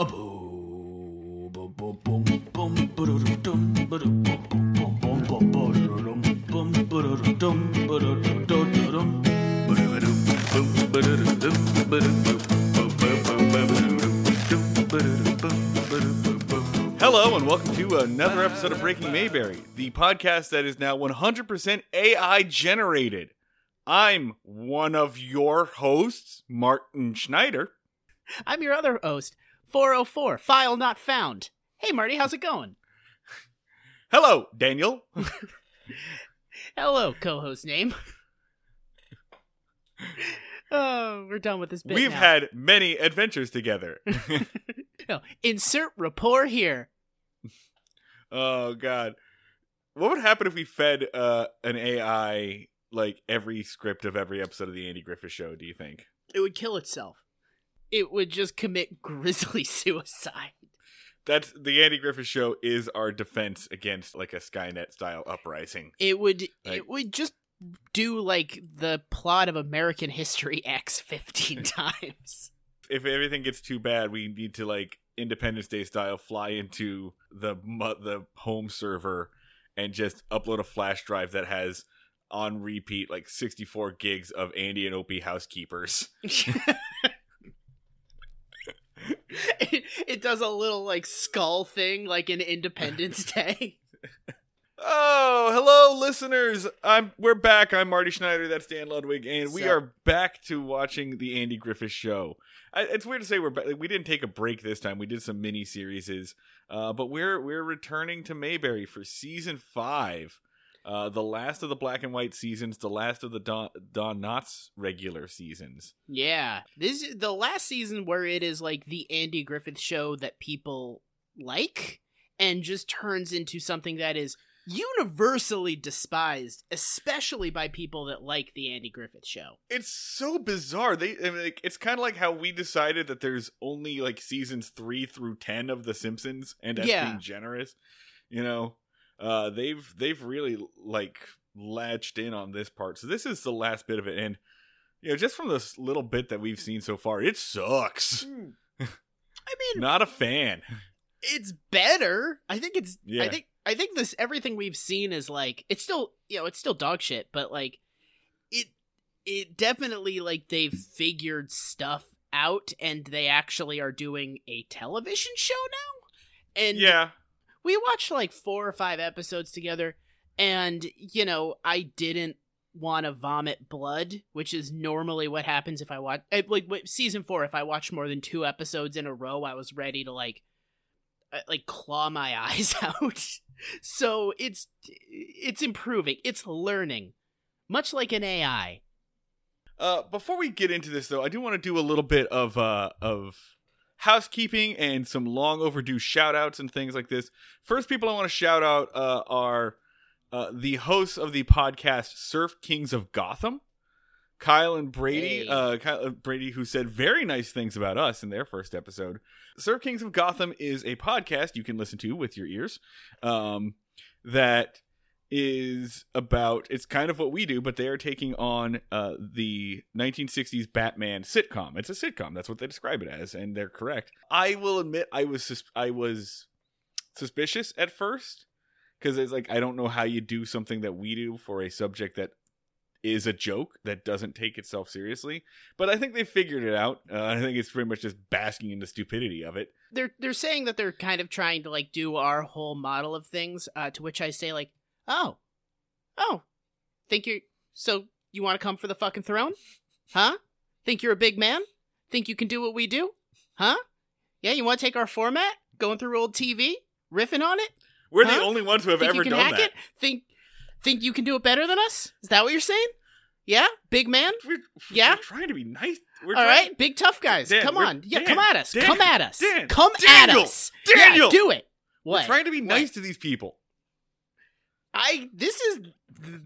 Hello and welcome to another episode of Breaking Mayberry, the podcast that is now 100% AI generated. I'm one of your hosts, Martin Schneider. I'm your other host, 404, file not found. Hey, Marty, how's it going? Hello, Daniel. Hello, co host name. oh, we're done with this bit. We've now. had many adventures together. No, insert rapport here. oh god. What would happen if we fed uh, an AI like every script of every episode of the Andy Griffith show, do you think? It would kill itself. It would just commit grisly suicide. That's the Andy Griffith show is our defense against like a Skynet style uprising. It would Like- it would just do like the plot of American History X 15 times. if everything gets too bad, we need to like Independence Day style fly into the the home server and just upload a flash drive that has on repeat like 64 gigs of Andy and Opie housekeepers. It, it does a little like skull thing like in Independence Day. Oh, hello listeners. I'm we're back. I'm Marty Schneider, that's Dan Ludwig, and we are back to watching the Andy Griffith show. I, it's weird to say we're back. We didn't take a break this time. We did some mini series, uh, but we're we're returning to Mayberry for season five, uh, the last of the black and white seasons, the last of the Don, Don Knotts regular seasons. Yeah, this is the last season where it is like the Andy Griffith show that people like, and just turns into something that is universally despised, especially by people that like the Andy Griffith show. It's so bizarre. They I mean, like it's kind of like how we decided that there's only like seasons three through ten of The Simpsons, and that's Yeah. being generous. You know, uh, they've they've really like latched in on this part. So this is the last bit of it, and you know, just from this little bit that we've seen so far, it sucks. I mean, Not a fan. it's better. I think it's. Yeah. I think. I think this everything we've seen is like it's still you know it's still dog shit, but like it it definitely like they've figured stuff out and they actually are doing a television show now. And Yeah, we watched like four or five episodes together, and you know I didn't want to vomit blood, which is normally what happens if I watch eh, like season four. If I watch more than two episodes in a row, I was ready to like uh, like claw my eyes out. so it's it's improving. It's learning, much like an AI. Uh, before we get into this, though, I do want to do a little bit of uh, of housekeeping and some long overdue shout outs and things like this. First, people I want to shout out uh, are uh, the hosts of the podcast Surf Kings of Gotham, Kyle and Brady. Hey. Uh, Kyle and Brady, who said very nice things about us in their first episode. Surf Kings of Gotham is a podcast you can listen to with your ears. Um, that is about it's kind of what we do but they are taking on uh the 1960s batman sitcom. It's a sitcom. That's what they describe it as and they're correct. I will admit i was i was suspicious at first because it's like i don't know how you do something that we do for a subject that is a joke that doesn't take itself seriously but i think they figured it out. Uh, i think it's pretty much just basking in the stupidity of it. They're they're saying that they're kind of trying to like do our whole model of things. Uh, to which I say like, oh, oh, think you're so you want to come for the fucking throne, huh? Think you're a big man? Think you can do what we do, huh? Yeah, you want to take our format, going through old TV, riffing on it? we're the only ones who have think ever you can done hack that it? Think think you can do it better than us? Is that what you're saying? Yeah, big man. we're, Yeah? we're trying to be nice we're All trying- big tough guys. Dan, come on, yeah, Dan, come at us. Dan, come at us. Come Daniel, at us. Daniel. yeah, do it. What? We're What? trying to be What? nice to these people. I this is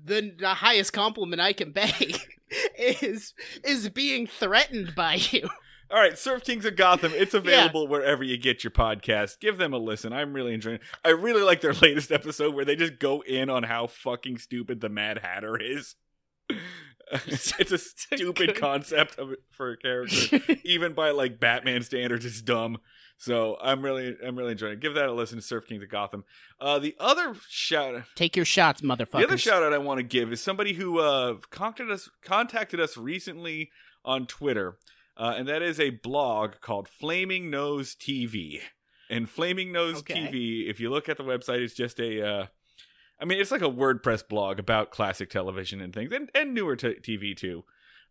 the, the highest compliment I can pay is is being threatened by you. All right, Surf Kings of Gotham. It's available wherever you get your podcast. Give them a listen. I'm really enjoying. It. I really like their latest episode where they just go in on how fucking stupid the Mad Hatter is. it's a stupid concept of, for a character. Even by like Batman standards, it's dumb. So I'm really, I'm really enjoying it. Give that a listen to Surf King to Gotham. Uh, the other shout, Take your shots, motherfuckers. the other shout out I want to give is somebody who uh, contacted us, contacted us recently on Twitter, uh, and that is a blog called Flaming Nose TV. And Flaming Nose Okay. TV, if you look at the website, it's just a, uh, I mean, it's like a WordPress blog about classic television and things, and, and newer t- TV too.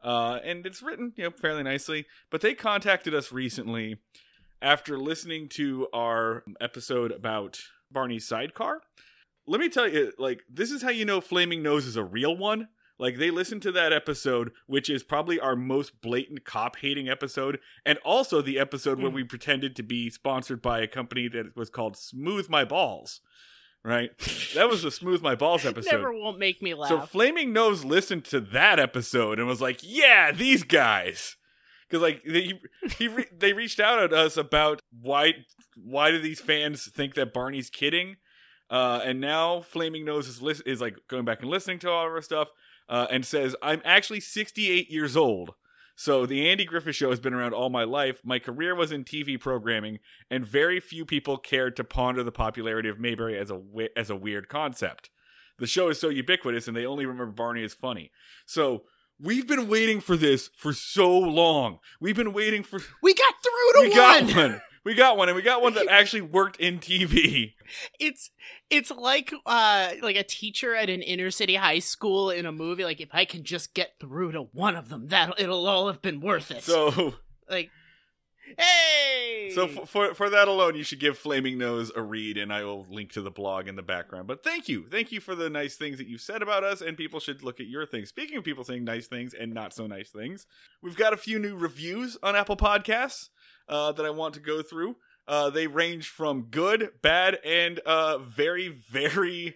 Uh, and it's written, you know, fairly nicely. But they contacted us recently after listening to our episode about Barney's sidecar. Let me tell you, like, this is how you know Flaming Nose is a real one. Like, they listened to that episode, which is probably our most blatant cop hating episode, and also the episode where Mm. we pretended to be sponsored by a company that was called Smooth My Balls. Right? That was the Smooth My Balls episode. Never won't make me laugh. So Flaming Nose listened to that episode and was like, "Yeah, these guys," because like they he re- they reached out at us about why why do these fans think that Barney's kidding, uh, and now Flaming Nose is lis- is like going back and listening to all of our stuff, uh, and says, "I'm actually 68 years old." So the Andy Griffith Show has been around all my life. My career was in TV programming, and very few people cared to ponder the popularity of Mayberry as a as a weird concept the show is so ubiquitous and they only remember Barney as funny. So we've been waiting for this for so long. We've been waiting for we got through to we one. got one. We got one and we got one that actually worked in TV. It's it's like uh like a teacher at an inner city high school in a movie. Like if I can just get through to one of them, that it'll all have been worth it. So like, hey. so f- for for that alone you should give Flaming Nose a read and I will link to the blog in the background. But thank you. Thank you for the nice things that you've said about us and people should look at your things. Speaking of people saying nice things and not so nice things, we've got a few new reviews on Apple Podcasts uh, that I want to go through. Uh, they range from good, bad, and uh, very, very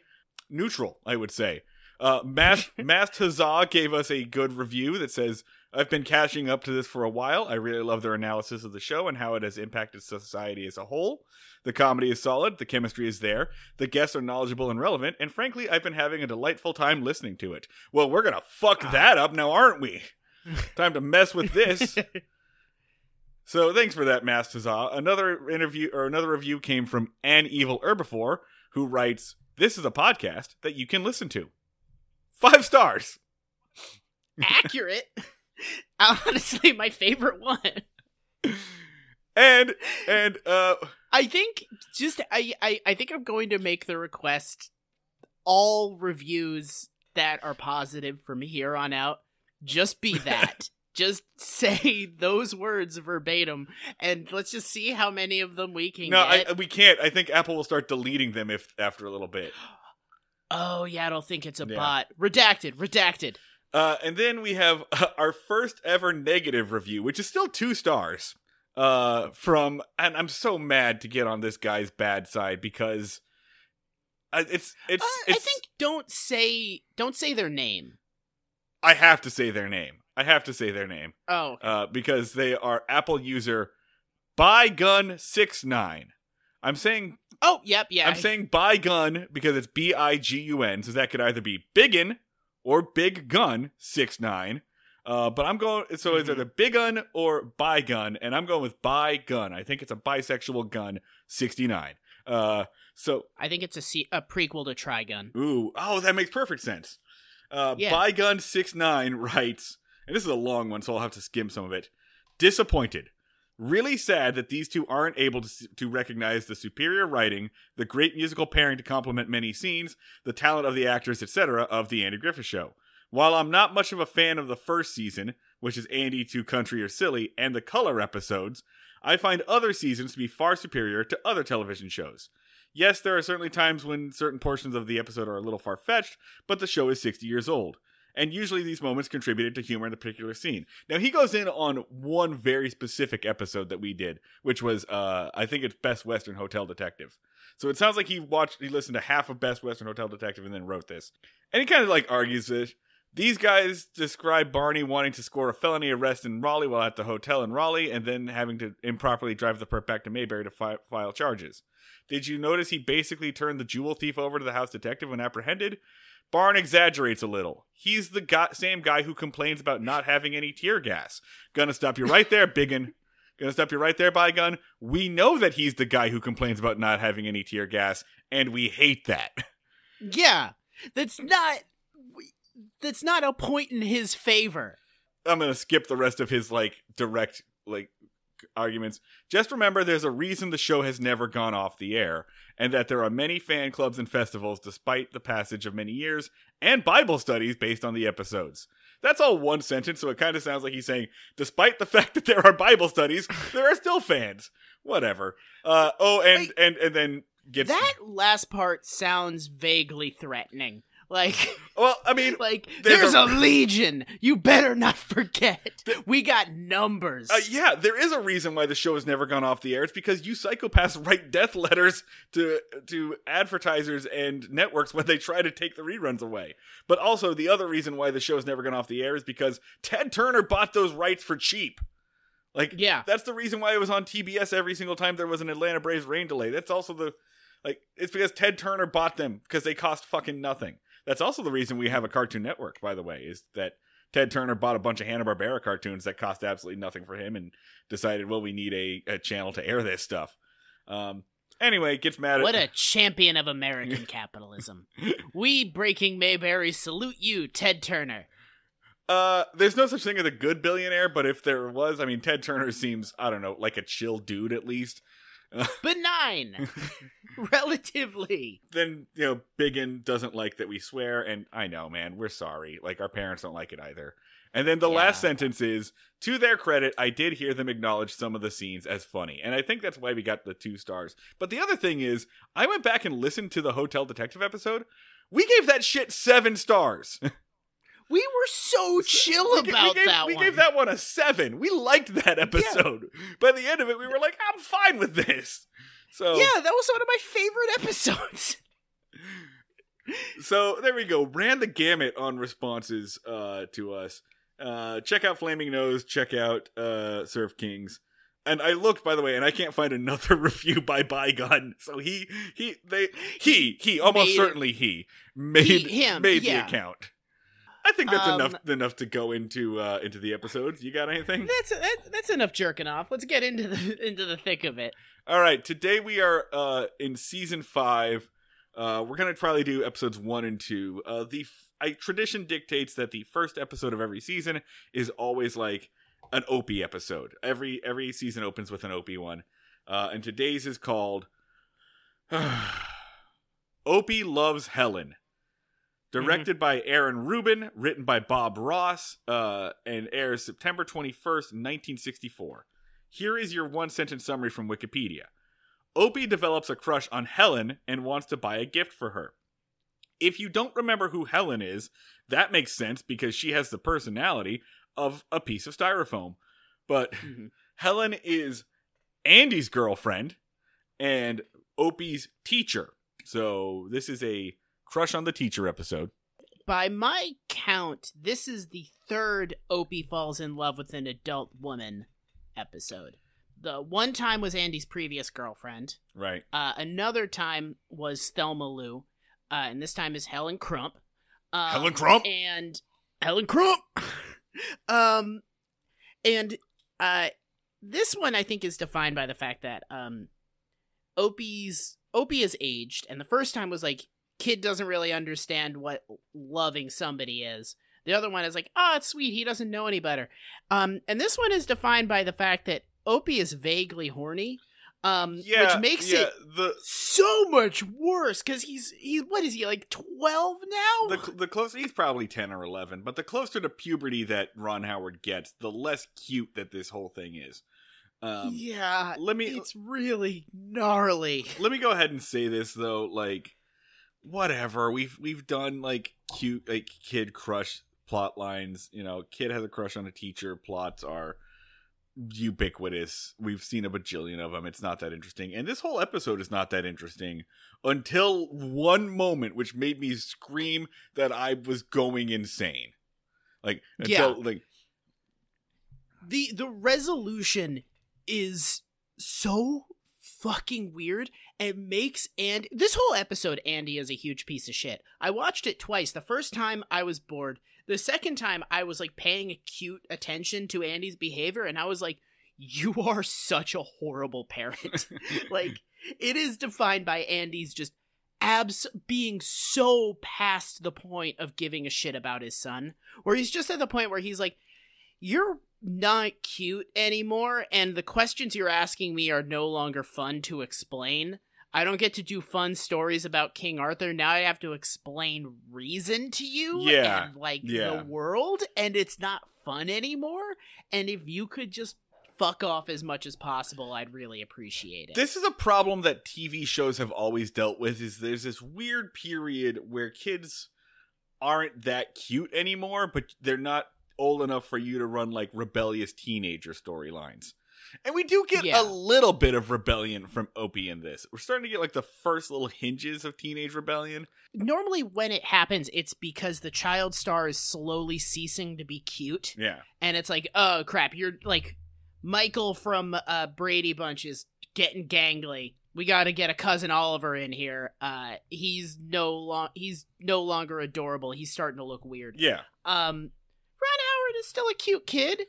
neutral, I would say. Uh, Mas- Mast Huzzah gave us a good review that says, I've been catching up to this for a while. I really love their analysis of the show and how it has impacted society as a whole. The comedy is solid, the chemistry is there, the guests are knowledgeable and relevant, and frankly, I've been having a delightful time listening to it. Well, we're gonna fuck ah. that up now, aren't we? Time to mess with this. So thanks for that, Mast Huzzah. Another interview or another review came from An Evil Herbivore, who writes, "This is a podcast that you can listen to." Five stars. accurate. Honestly, my favorite one. And and uh I think just I, I I think I'm going to make the request all reviews that are positive from here on out just be that. just say those words verbatim and let's just see how many of them we can no. I, we can't. I think Apple will start deleting them if after a little bit. oh yeah, I don't think it's a Yeah. bot. Redacted, redacted. Uh, and then we have our first ever negative review, which is still two stars. Uh, from and I'm so mad to get on this guy's bad side because uh, it's it's, Uh, I think don't say don't say their name. I have to say their name. I have to say their name Oh, uh, because they are Apple user Bygun69. I'm saying oh, yep, yeah. I'm saying Bygun because it's B I G U N, so that could either be Biggin or Big Gun 69. Uh, but I'm going so it's Mhm. either Big Gun or By Gun, and I'm going with By Gun. I think it's a bisexual gun 69. Uh, so I think it's a, se- a prequel to Trigun. Ooh, oh, that makes perfect sense. Uh, Yeah. Bygun69 writes, and this is a long one, so I'll have to skim some of it. Disappointed. Really sad that these two aren't able to, to recognize the superior writing, the great musical pairing to complement many scenes, the talent of the actors, etc., of The Andy Griffith Show. While I'm not much of a fan of the first season, which is Andy Too Country or Silly, and the color episodes, I find other seasons to be far superior to other television shows. Yes, there are certainly times when certain portions of the episode are a little far fetched, but the show is 60 years old. And usually these moments contributed to humor in the particular scene. Now, he goes in on one very specific episode that we did, which was, uh, I think it's Best Western Hotel Detective. So it sounds like he watched, he listened to half of Best Western Hotel Detective and then wrote this. And he kind of like argues it These guys describe Barney wanting to score a felony arrest in Raleigh while at the hotel in Raleigh and then having to improperly drive the perp back to Mayberry to fi- file charges. Did you notice he basically turned the jewel thief over to the house detective when apprehended? Barn exaggerates a little. He's the guy, same guy who complains about not having any tear gas. Gonna stop you right there, Biggin. Gonna stop you right there, Bygun. We know that he's the guy who complains about not having any tear gas, and we hate that. Yeah, that's not that's not a point in his favor. I'm gonna skip the rest of his like direct like arguments. Just remember there's a reason the show has never gone off the air, and that there are many fan clubs and festivals despite the passage of many years, and Bible studies based on the episodes. That's all one sentence, so it kind of sounds like he's saying, despite the fact that there are Bible studies, there are still fans. Whatever. Uh, oh, and Wait. and and then gets That last part sounds vaguely threatening. Like well. I mean, like There's there's, a- a, legion. You better not forget. We got numbers. Uh, yeah, there is a reason why the show has never gone off the air. It's because you psychopaths write death letters to to advertisers and networks when they try to take the reruns away. But also, the other reason why the show has never gone off the air is because Ted Turner bought those rights for cheap. Like, Yeah. that's the reason why it was on TBS every single time there was an Atlanta Braves rain delay. That's also the like it's because Ted Turner bought them because they cost fucking nothing. That's also the reason we have a Cartoon Network, by the way, is that Ted Turner bought a bunch of Hanna Barbera cartoons that cost absolutely nothing for him, and decided, well, we need a, a channel to air this stuff. Um, anyway, gets mad at what a champion of American capitalism. We breaking Mayberry salute you, Ted Turner. Uh, there's no such thing as a good billionaire, but if there was, I mean, Ted Turner seems, I don't know, like a chill dude at least. Benign. Relatively. then you know, Biggin doesn't like that we swear, and I know, man, we're sorry. Like our parents don't like it either. And then the last sentence is, to their credit, I did hear them acknowledge some of the scenes as funny, and I think that's why we got the two stars. But the other thing is, I went back and listened to the Hotel Detective episode. We gave that shit seven stars. We were so chill we, about we gave, that we one. gave that one a seven. We liked that episode. By the end of it, we were like, I'm fine with this. So Yeah, that was one of my favorite episodes. So there we go. Ran the gamut on responses uh, to us. Uh, check out Flaming Nose. Check out uh, Surf Kings. And I looked, by the way, and I can't find another review by Bygone. So he, he, they, he, he, almost Made- certainly he made He- him, made yeah. the account. I think that's Um, enough enough to go into uh, into the episodes. You got anything? That's that, that's enough jerking off. Let's get into the into the thick of it. All right, today we are uh, in season five. Uh, we're gonna probably do episodes one and two. Uh, the f- I, tradition dictates that the first episode of every season is always like an Opie episode. Every every season opens with an Opie one, uh, and today's is called Opie loves Helen. Directed by Aaron Ruben, written by Bob Ross, uh, and airs September 21st, 1964. Here is your one sentence summary from Wikipedia. Opie develops a crush on Helen and wants to buy a gift for her. If you don't remember who Helen is, that makes sense because she has the personality of a piece of styrofoam. But Mhm. Helen is Andy's girlfriend and Opie's teacher. So this is a crush on the teacher episode. By my count, this is the third Opie falls in love with an adult woman episode. The one time was Andy's previous girlfriend. Right. Uh, another time was Thelma Lou, uh, and this time is Helen Crump. Um, Helen Crump? and Helen Crump. um, and uh, this one I think is defined by the fact that um, Opie's Opie is aged, and the first time was like kid doesn't really understand what loving somebody is. The other one is like, oh, it's sweet. He doesn't know any better. Um, and this one is defined by the fact that Opie is vaguely horny. Um, Yeah. which makes yeah, it the so much worse because he's he what is he like 12 now the the closer he's probably 10 or 11 but the closer to puberty that ron howard gets the less cute that this whole thing is um, yeah let me it's really gnarly let me go ahead and say this though like whatever. We've we've done like cute like kid crush plot lines you know kid has a crush on a teacher plots are ubiquitous. We've seen a bajillion of them it's not that interesting. And this whole episode is not that interesting until one moment which made me scream that i was going insane. Like until Yeah. like the the resolution is so fucking weird and makes and this whole episode andy is a huge piece of shit. I watched it twice. The first time i was bored. The second time i was like paying acute attention to andy's behavior and i was like you are such a horrible parent. Like it is defined by andy's just abs being so past the point of giving a shit about his son where he's just at the point where he's like you're not cute anymore and the questions you're asking me are no longer fun to explain i don't get to do fun stories about king arthur now i have to explain reason to you Yeah, and like yeah. the world and it's not fun anymore and if you could just fuck off as much as possible i'd really appreciate it this is a problem that TV shows have always dealt with is there's this weird period where kids aren't that cute anymore, but they're not old enough for you to run like rebellious teenager storylines. And we do get Yeah. a little bit of rebellion from Opie in this. We're starting to get like the first little hinges of teenage rebellion. normally when it happens it's because the child star is slowly ceasing to be cute Yeah. and it's like, oh crap, you're like Michael from uh, Brady Bunch is getting gangly. We got to get a cousin Oliver in here. Uh, he's no long he's no longer adorable. He's starting to look weird. Yeah. Um, Ron Howard is still a cute kid.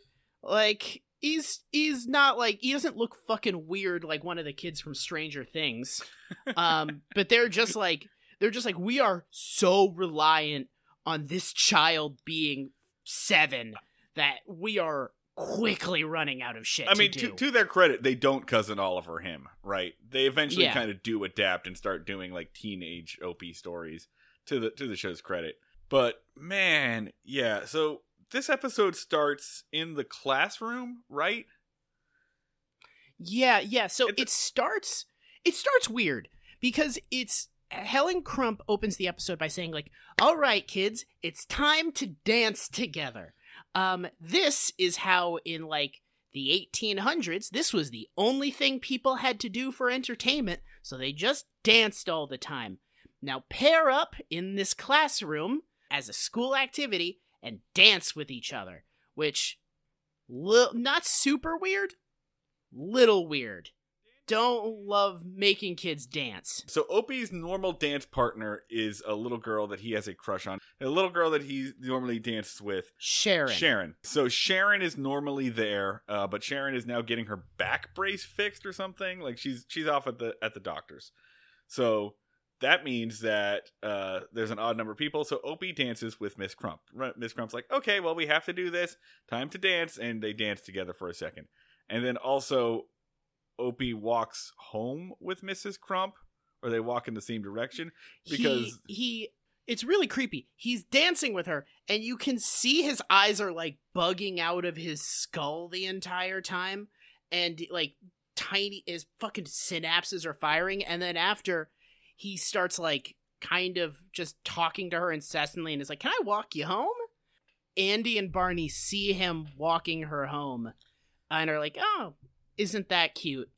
Like he's he's not like he doesn't look fucking weird like one of the kids from Stranger Things. Um, but they're just like they're just like we are so reliant on this child being seven that we are quickly running out of shit. I mean, to, to, to their credit, they don't cousin Oliver him, right? They eventually Yeah. kind of do adapt and start doing like teenage Opie stories to the to the show's credit. But man, yeah. So this episode starts in the classroom, right? Yeah, yeah. So It's a- it starts it starts weird because it's Helen Crump opens the episode by saying like, "All right, kids, it's time to dance together." Um this is how in like the 1800s this was the only thing people had to do for entertainment, so they just danced all the time. Now pair up in this classroom as a school activity and dance with each other, which li- not super weird, little weird. Don't love making kids dance. So Opie's normal dance partner is a little girl that he has a crush on. A little girl that he normally dances with, Sharon. Sharon. So Sharon is normally there, uh, but Sharon is now getting her back brace fixed or something. Like she's she's off at the at the doctor's. So that means that uh, there's an odd number of people. So Opie dances with Miss Crump. Ru- Miss Crump's like, okay, well we have to do this. Time to dance, and they dance together for a second. And then also, Opie walks home with Mrs. Crump, or they walk in the same direction. Because- he, he it's really creepy. He's dancing with her and you can see his eyes are like bugging out of his skull the entire time and like tiny his fucking synapses are firing and then after he starts like kind of just talking to her incessantly and is like, "Can I walk you home?" Andy and Barney see him walking her home and are like, "Oh, isn't that cute?"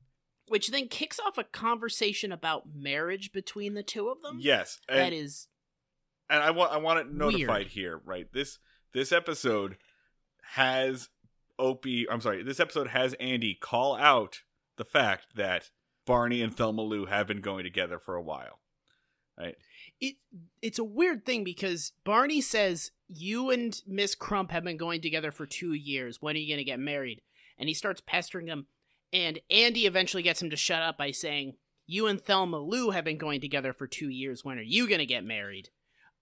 Which then kicks off a conversation about marriage between the two of them. Yes, and, that is and I want I want it notified Weird. here, right? This this episode has Opie. I'm sorry. This episode has Andy call out the fact that Barney and Thelma Lou have been going together for a while. Right? it. It's a weird thing because Barney says you and Miss Crump have been going together for two years. When are you going to get married? And he starts pestering him, and Andy eventually gets him to shut up by saying, "You and Thelma Lou have been going together for two years. When are you going to get married?"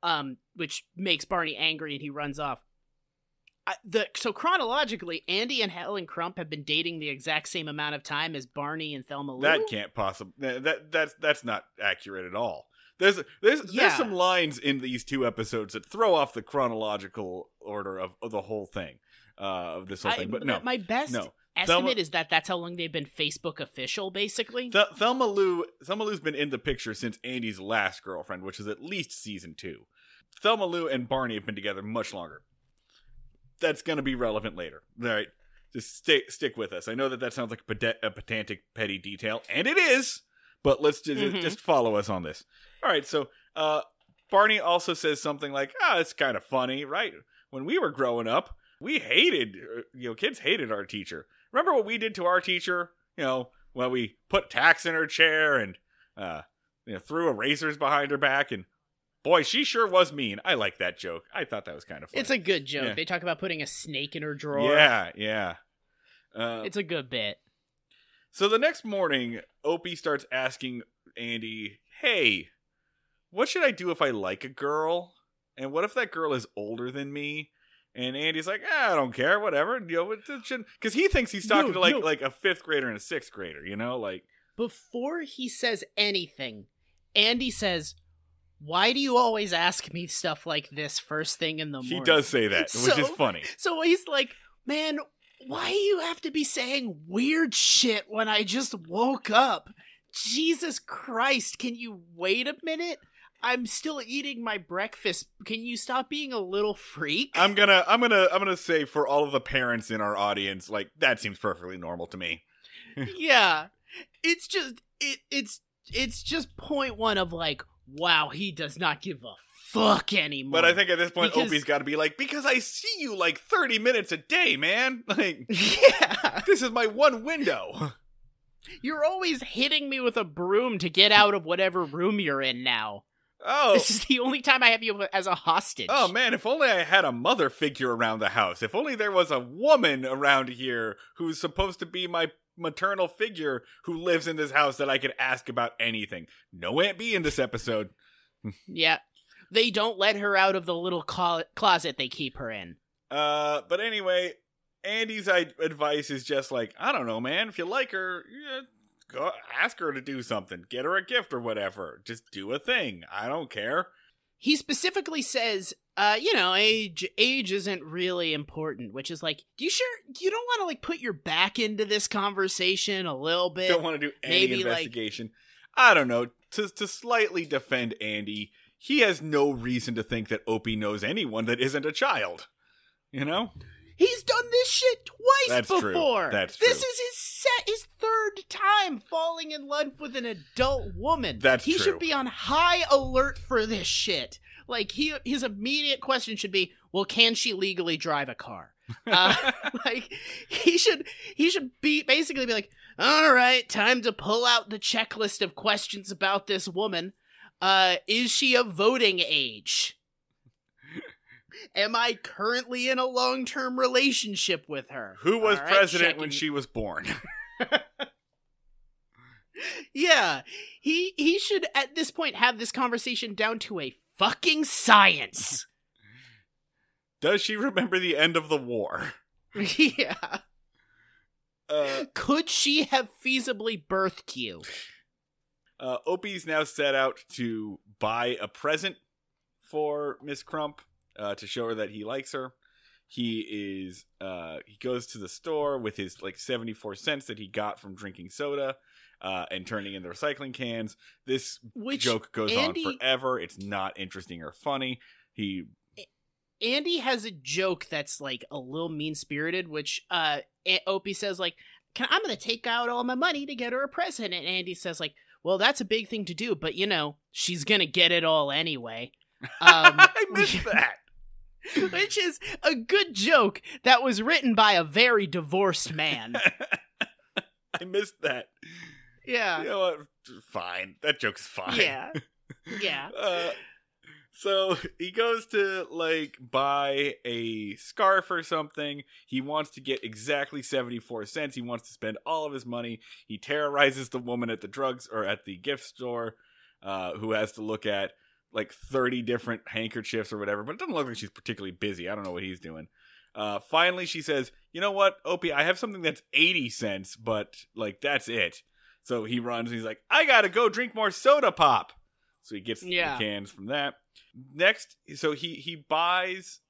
Um, which makes Barney angry, and he runs off. I, the so chronologically, Andy and Helen Crump have been dating the exact same amount of time as Barney and Thelma Lou. That can't possibly. That that's that's not accurate at all. There's there's Yeah. there's some lines in these two episodes that throw off the chronological order of, of the whole thing, uh, of this whole I- thing. But no, my best no. estimate Thelma- is that that's how long they've been Facebook official, basically. Th- Thelma Lou Thelma Lou's been in the picture since Andy's last girlfriend, which is at least season two. Thelma Lou and Barney have been together much longer. That's going to be relevant later. All right, just stay stick with us. I know that that sounds like a, a pedantic, petty detail, and it is. But let's just, Mhm. just follow us on this. All right, so uh, Barney also says something like, "Ah, it's kind of funny, right? when we were growing up, we hated, uh, you know, kids hated our teacher. Remember what we did to our teacher? You know, when we put tacks in her chair and, uh, you know, threw erasers behind her back and boy, she sure was mean. I like that joke. I thought that was kind of funny. It's a good joke. Yeah. They talk about putting a snake in her drawer. Yeah, yeah. Uh, It's a good bit. So the next morning, Opie starts asking Andy, "Hey, what should I do if I like a girl? And what if that girl is older than me?" And Andy's like, ah, "I don't care, whatever." You know, because he thinks he's talking No, to like no. like a fifth grader and a sixth grader. You know, like Before he says anything, Andy says, Why do you always ask me stuff like this first thing in the morning? he does say that, which is So- funny. So he's like, Man, why do you have to be saying weird shit when I just woke up? Jesus Christ, can you wait a minute? I'm still eating my breakfast. Can you stop being a little freak? I'm gonna, I'm gonna, I'm gonna say for all of the parents in our audience, like that seems perfectly normal to me. yeah. It's just it it's it's just point one of like, wow, he does not give a fuck anymore. But I think at this point, Because- Opie's got to be like, because I see you like 30 minutes a day, man. Like, Yeah. this is my one window. You're always hitting me with a broom to get out of whatever room you're in now. Oh, This is the only time I have you as a hostage. oh man! If only I had a mother figure around the house. If only there was a woman around here who's supposed to be my maternal figure who lives in this house that I could ask about anything. No Aunt Bee in this episode. Yeah. They don't let her out of the little clo- closet they keep her in. Uh, but anyway, Andy's I- advice is just like, I don't know, man. If you like her, yeah, go ask her to do something. Get her a gift or whatever. Just do a thing. I don't care. He specifically says, uh, you know, age age isn't really important, which is like, you sure you don't want to like put your back into this conversation a little bit? don't want to do any maybe, like- investigation. I don't know. To to slightly defend Andy, he has no reason to think that Opie knows anyone that isn't a child. You know? He's done this shit twice That's true. before. That's This is his set his third time falling in love with an adult woman. That's he true. should be on high alert for this shit. Like he his immediate question should be, "Well, can she legally drive a car?" Uh, like he should he should be basically be like, "All right, time to pull out the checklist of questions about this woman. Uh, is she of voting age?" Am I currently in a long term relationship with her? Who was right, president when she was born? Yeah, he he should at this point have this conversation down to a fucking science. Does she remember the end of the war? yeah. Uh, Could she have feasibly birthed you? uh, Opie's now set out to buy a present for Miss Crump uh, to show her that he likes her. He is uh, he goes to the store with his like seventy four cents that he got from drinking soda uh, and turning in into recycling cans. This Which joke goes Andy- on forever. It's not interesting or funny. He Andy has a joke that's like a little mean spirited, which uh Opie says like, Can, "I'm gonna take out all my money to get her a present," and Andy says like, "Well, that's a big thing to do, but you know, she's gonna get it all anyway." Um, I missed that. which is a good joke that was written by a very divorced man. I missed that. Yeah. You know what? Fine. That joke's fine. Yeah. Yeah. Uh, so he goes to like buy a scarf or something. He wants to get exactly 74 cents. He wants to spend all of his money. He terrorizes the woman at the drugs or at the gift store uh, who has to look at like 30 different handkerchiefs or whatever, but it doesn't look like she's particularly busy. I don't know what he's doing. Uh, finally, she says, You know what, Opie, I have something that's 80 cents, but like that's it. So he runs and he's like, I gotta go drink more soda pop. So he gets Yeah. the cans from that. Next, so he he buys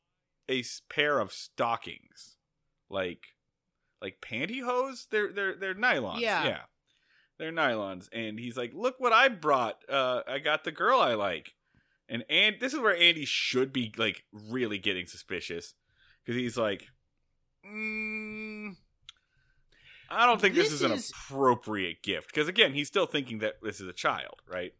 a pair of stockings, like like pantyhose. They're they're they're nylons. Yeah. yeah, they're nylons. And he's like, "Look what I brought. Uh, I got the girl I like." And and this is where Andy should be like really getting suspicious because he's like, mm, "I don't think this, This is an is- appropriate gift." Because again, he's still thinking that this is a child, right?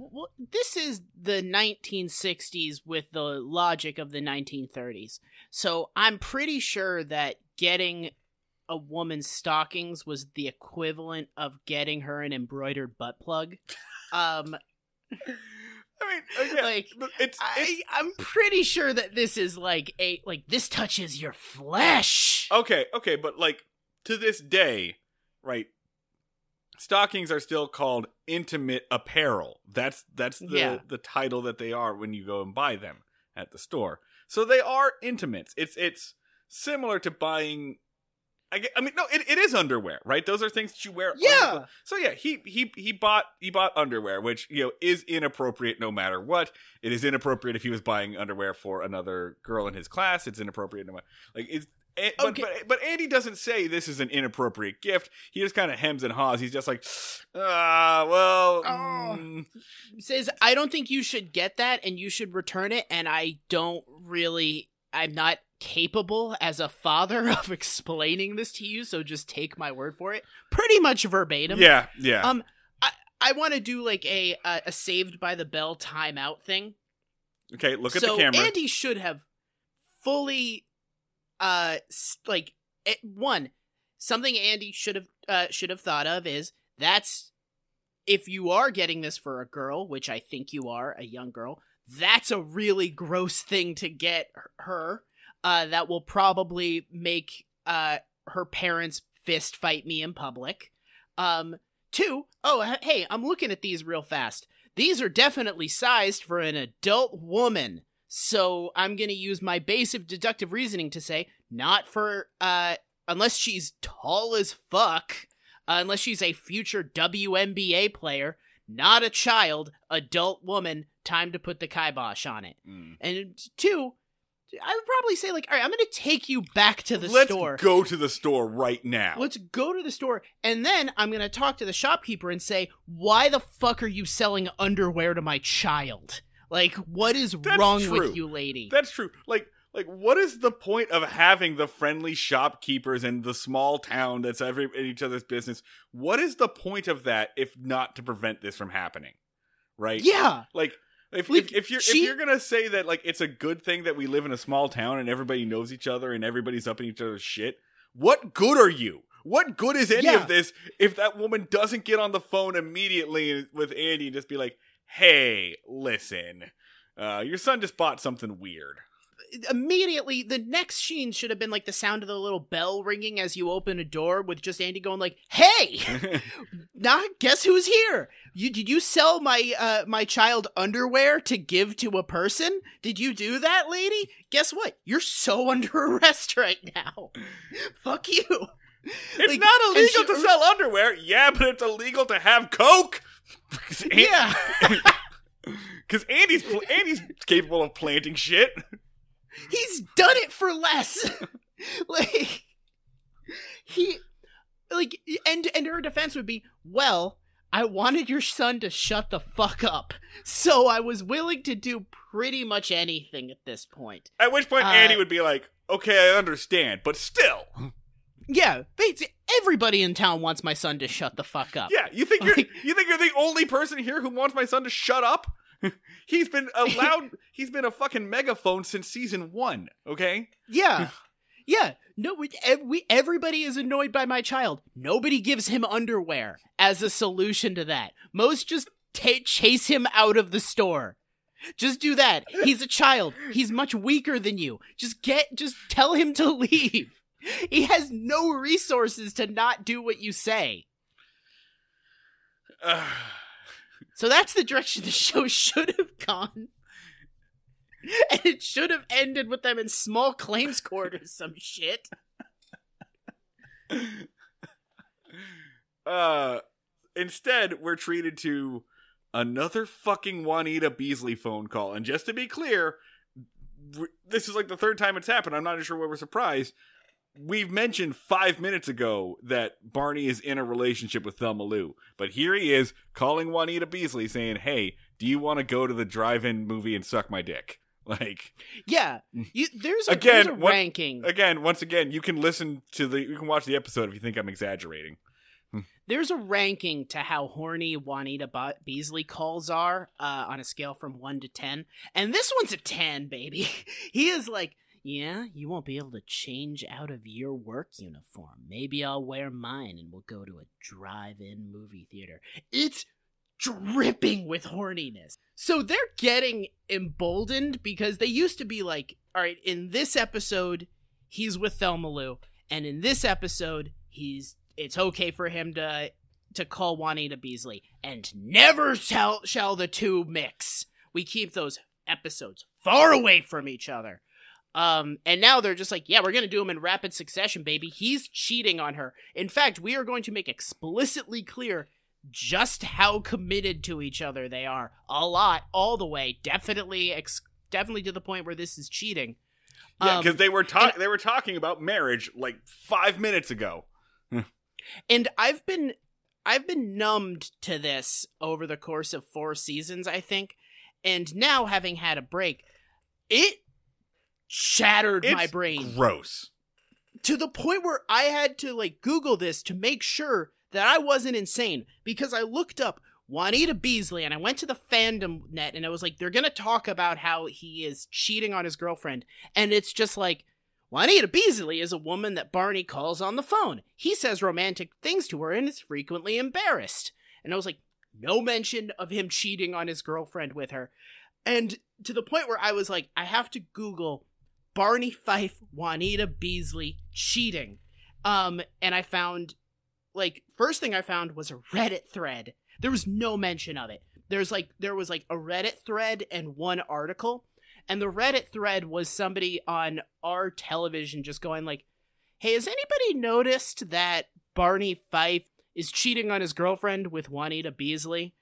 well, this is the 1960s with the logic of the 1930s. So I'm pretty sure that getting a woman's stockings was the equivalent of getting her an embroidered butt plug. Um, I mean, again, like it's, it's I, I'm pretty sure that this is like a like this touches your flesh. okay, okay, but like to this day, right? Stockings are still called intimate apparel. That's that's the Yeah. the title that they are when you go and buy them at the store. So they are intimates. It's it's similar to buying. I, I mean, no, it, it is underwear, right? Those are things that you wear. Yeah. so yeah, he he he bought he bought underwear, which you know is inappropriate no matter what. It is inappropriate if he was buying underwear for another girl in his class. It's inappropriate no matter like it's. Eh, But, Okay. but but Andy doesn't say this is an inappropriate gift. He just kind of hems and haws. He's just like, ah, well, Oh. mm, says I don't think you should get that and you should return it and I don't really I'm not capable as a father of explaining this to you so just take my word for it pretty much verbatim yeah, yeah. um I I want to do like a, a a saved by the bell timeout thing okay, look at the camera. Andy should have fully uh like it, one something Andy should have uh should have thought of is that's if you are getting this for a girl, which I think you are, a young girl, that's a really gross thing to get her. Uh that will probably make uh her parents fist fight me in public. Um two, oh hey, I'm looking at these real fast. These are definitely sized for an adult woman. So I'm going to use my basic deductive reasoning to say not for uh unless she's tall as fuck, uh, unless she's a future WNBA player, not a child, adult woman, time to put the kibosh on it. Mm. And two, I would probably say like, all right, I'm going to take you back to the store. Let's store. go to the store right now. Let's go to the store, and then I'm gonna talk to the shopkeeper and say, "Why the fuck are you selling underwear to my child? Like, what is That's wrong true. with you, lady?" That's true. Like like what is the point of having the friendly shopkeepers in the small town that's every in each other's business? What is the point of that if not to prevent this from happening? Right? yeah, Like if, Like, if, if you're she- if you're gonna say that like it's a good thing that we live in a small town and everybody knows each other and everybody's up in each other's shit, what good are you? What good is any Yeah. of this if that woman doesn't get on the phone immediately with Andy and just be like, "Hey, listen, uh, your son just bought something weird." immediately the next scene should have been like the sound of the little bell ringing as you open a door with just Andy going like, "Hey, now guess who's here? You did you sell my uh my child underwear to give to a person? Did you do that, lady? Guess what? You're so under arrest right now. Fuck you." It's Like, not illegal she- to sell underwear. Yeah, but it's illegal to have coke. Because Yeah. Andy's Andy's capable of planting shit. He's done it for less. like he like and and her defense would be, "Well, I wanted your son to shut the fuck up. So I was willing to do pretty much anything at this point." At which point Uh, Andy would be like, "Okay, I understand, but still." Yeah, basi- everybody in town wants my son to shut the fuck up. Yeah, you think you're Like- you think you're the only person here who wants my son to shut up? he's been allowed. he's been a fucking megaphone since season one. Okay. Yeah. Yeah. No, we, we everybody is annoyed by my child. Nobody gives him underwear as a solution to that. Most just ta chase him out of the store. Just do that. He's a child. He's much weaker than you. Just get just tell him to leave. He has no resources to not do what you say. So that's the direction the show should have gone. And it should have ended with them in small claims court or some shit. uh, instead, we're treated to another fucking Juanita Beasley phone call. And just to be clear, this is like the third time it's happened. I'm not sure why we're surprised. We've mentioned five minutes ago that Barney is in a relationship with Thelma Lou, but here he is calling Juanita Beasley saying, "Hey, do you want to go to the drive-in movie and suck my dick?" Like Yeah, you, there's a, Again, there's a what- ranking. again, once again, you can listen to the, you can watch the episode if you think I'm exaggerating. Hmm. There's a ranking to how horny Juanita Be- Beasley calls are uh, on a scale from 1 to 10. And this one's a 10, baby. he is like, yeah, you won't be able to change out of your work uniform. Maybe I'll wear mine and we'll go to a drive in movie theater. It's dripping with horniness. So they're getting emboldened because they used to be like, all right, in this episode, he's with Thelma Lou, and in this episode, he's it's okay for him to to call Juanita Beasley, and never shall shall the two mix. We keep those episodes far away from each other. Um, and now they're just like, yeah, we're gonna do them in rapid succession, baby. He's cheating on her. In fact, we are going to make explicitly clear just how committed to each other they are. A lot, all the way. Definitely, ex- definitely to the point where this is cheating. Yeah, Um, because they were talking. They were talking about marriage like five minutes ago. and I've been I've been numbed to this over the course of four seasons, I think. And now having had a break, it shattered my brain Gross. to the point where I had to like Google this to make sure that I wasn't insane because I looked up Juanita Beasley and I went to the fandom net and I was like, they're gonna talk about how he is cheating on his girlfriend, and it's just like Juanita Beasley is a woman that Barney calls on the phone. He says romantic things to her and is frequently embarrassed. And I was like, no mention of him cheating on his girlfriend with her. And to the point where I was like, I have to Google Barney Fife, Juanita Beasley cheating. Um, and I found, like, first thing I found was a Reddit thread. There was no mention of it. There's like, there was like a Reddit thread and one article. And the Reddit thread was somebody on our television just going like, "Hey, has anybody noticed that Barney Fife is cheating on his girlfriend with Juanita Beasley?"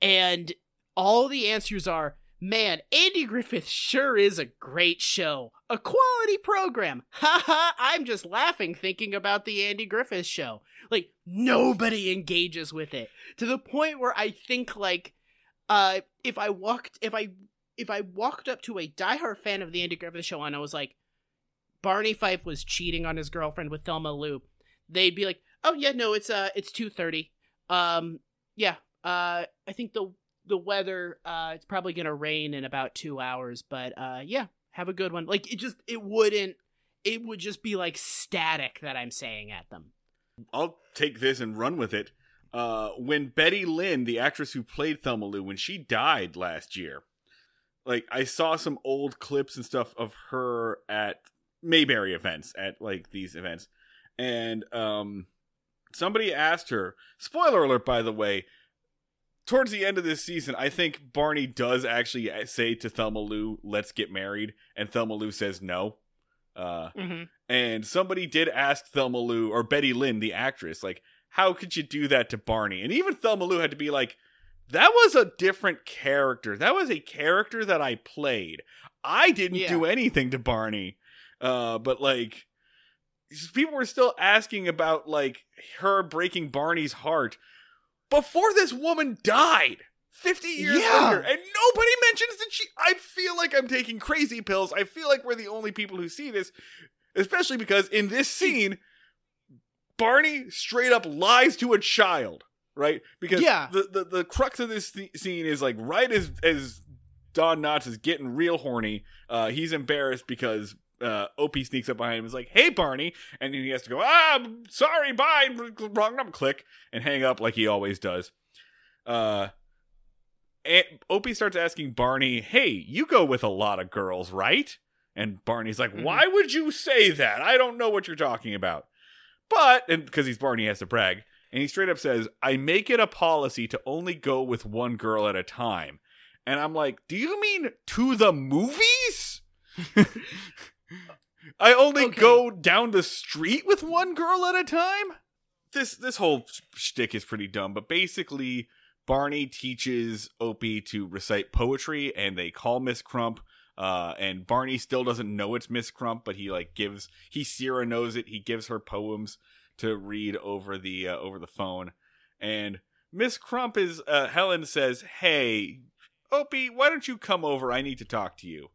And all the answers are, "Man, Andy Griffith sure is a great show. A quality program." Haha, I'm just laughing thinking about the Andy Griffith show. Like nobody engages with it to the point where I think like uh if I walked if I if I walked up to a diehard fan of the Andy Griffith Show and I was like, Barney Fife was cheating on his girlfriend with Thelma Lou, they'd be like, "Oh yeah, no, it's uh, it's two thirty. Um, yeah, uh, I think the the weather, uh, it's probably gonna rain in about two hours, but uh, yeah, have a good one." Like it just, it wouldn't, it would just be like static that I'm saying at them. I'll take this and run with it. Uh, when Betty Lynn, the actress who played Thelma Lou, when she died last year, like I saw some old clips and stuff of her at Mayberry events, at like these events, and um, somebody asked her. Spoiler alert, by the way. Towards the end of this season, I think Barney does actually say to Thelma Lou, "Let's get married," and Thelma Lou says no. Uh, Mm-hmm. and somebody did ask Thelma Lou or Betty Lynn, the actress, like, how could you do that to Barney? And even Thelma Lou had to be like, that was a different character. That was a character that I played. I didn't Yeah. do anything to Barney. Uh, but like, people were still asking about like her breaking Barney's heart before this woman died. 50 years Yeah. later, and nobody mentions that she. I feel like I'm taking crazy pills. I feel like we're the only people who see this, especially because in this scene, Barney straight up lies to a child, right? Because Yeah. the, the, the crux of this th- scene is like right as as Don Knotts is getting real horny, uh, he's embarrassed because uh, Opie sneaks up behind him and is like, "Hey, Barney," and then he has to go, "Ah, I'm sorry, bye, wrong number," click, and hang up like he always does. Uh, and Opie starts asking Barney, "Hey, you go with a lot of girls, right?" And Barney's like, Mhm. "Why would you say that? I don't know what you're talking about." But and because he's Barney, he has to brag, and he straight up says, "I make it a policy to only go with one girl at a time." And I'm like, "Do you mean to the movies?" I only Okay. go down the street with one girl at a time. This this whole shtick is pretty dumb, but basically, Barney teaches Opie to recite poetry, and they call Miss Crump. Uh, and Barney still doesn't know it's Miss Crump, but he like gives he Sierra knows it. He gives her poems to read over the uh, over the phone, and Miss Crump is uh, Helen says, "Hey, Opie, why don't you come over? I need to talk to you."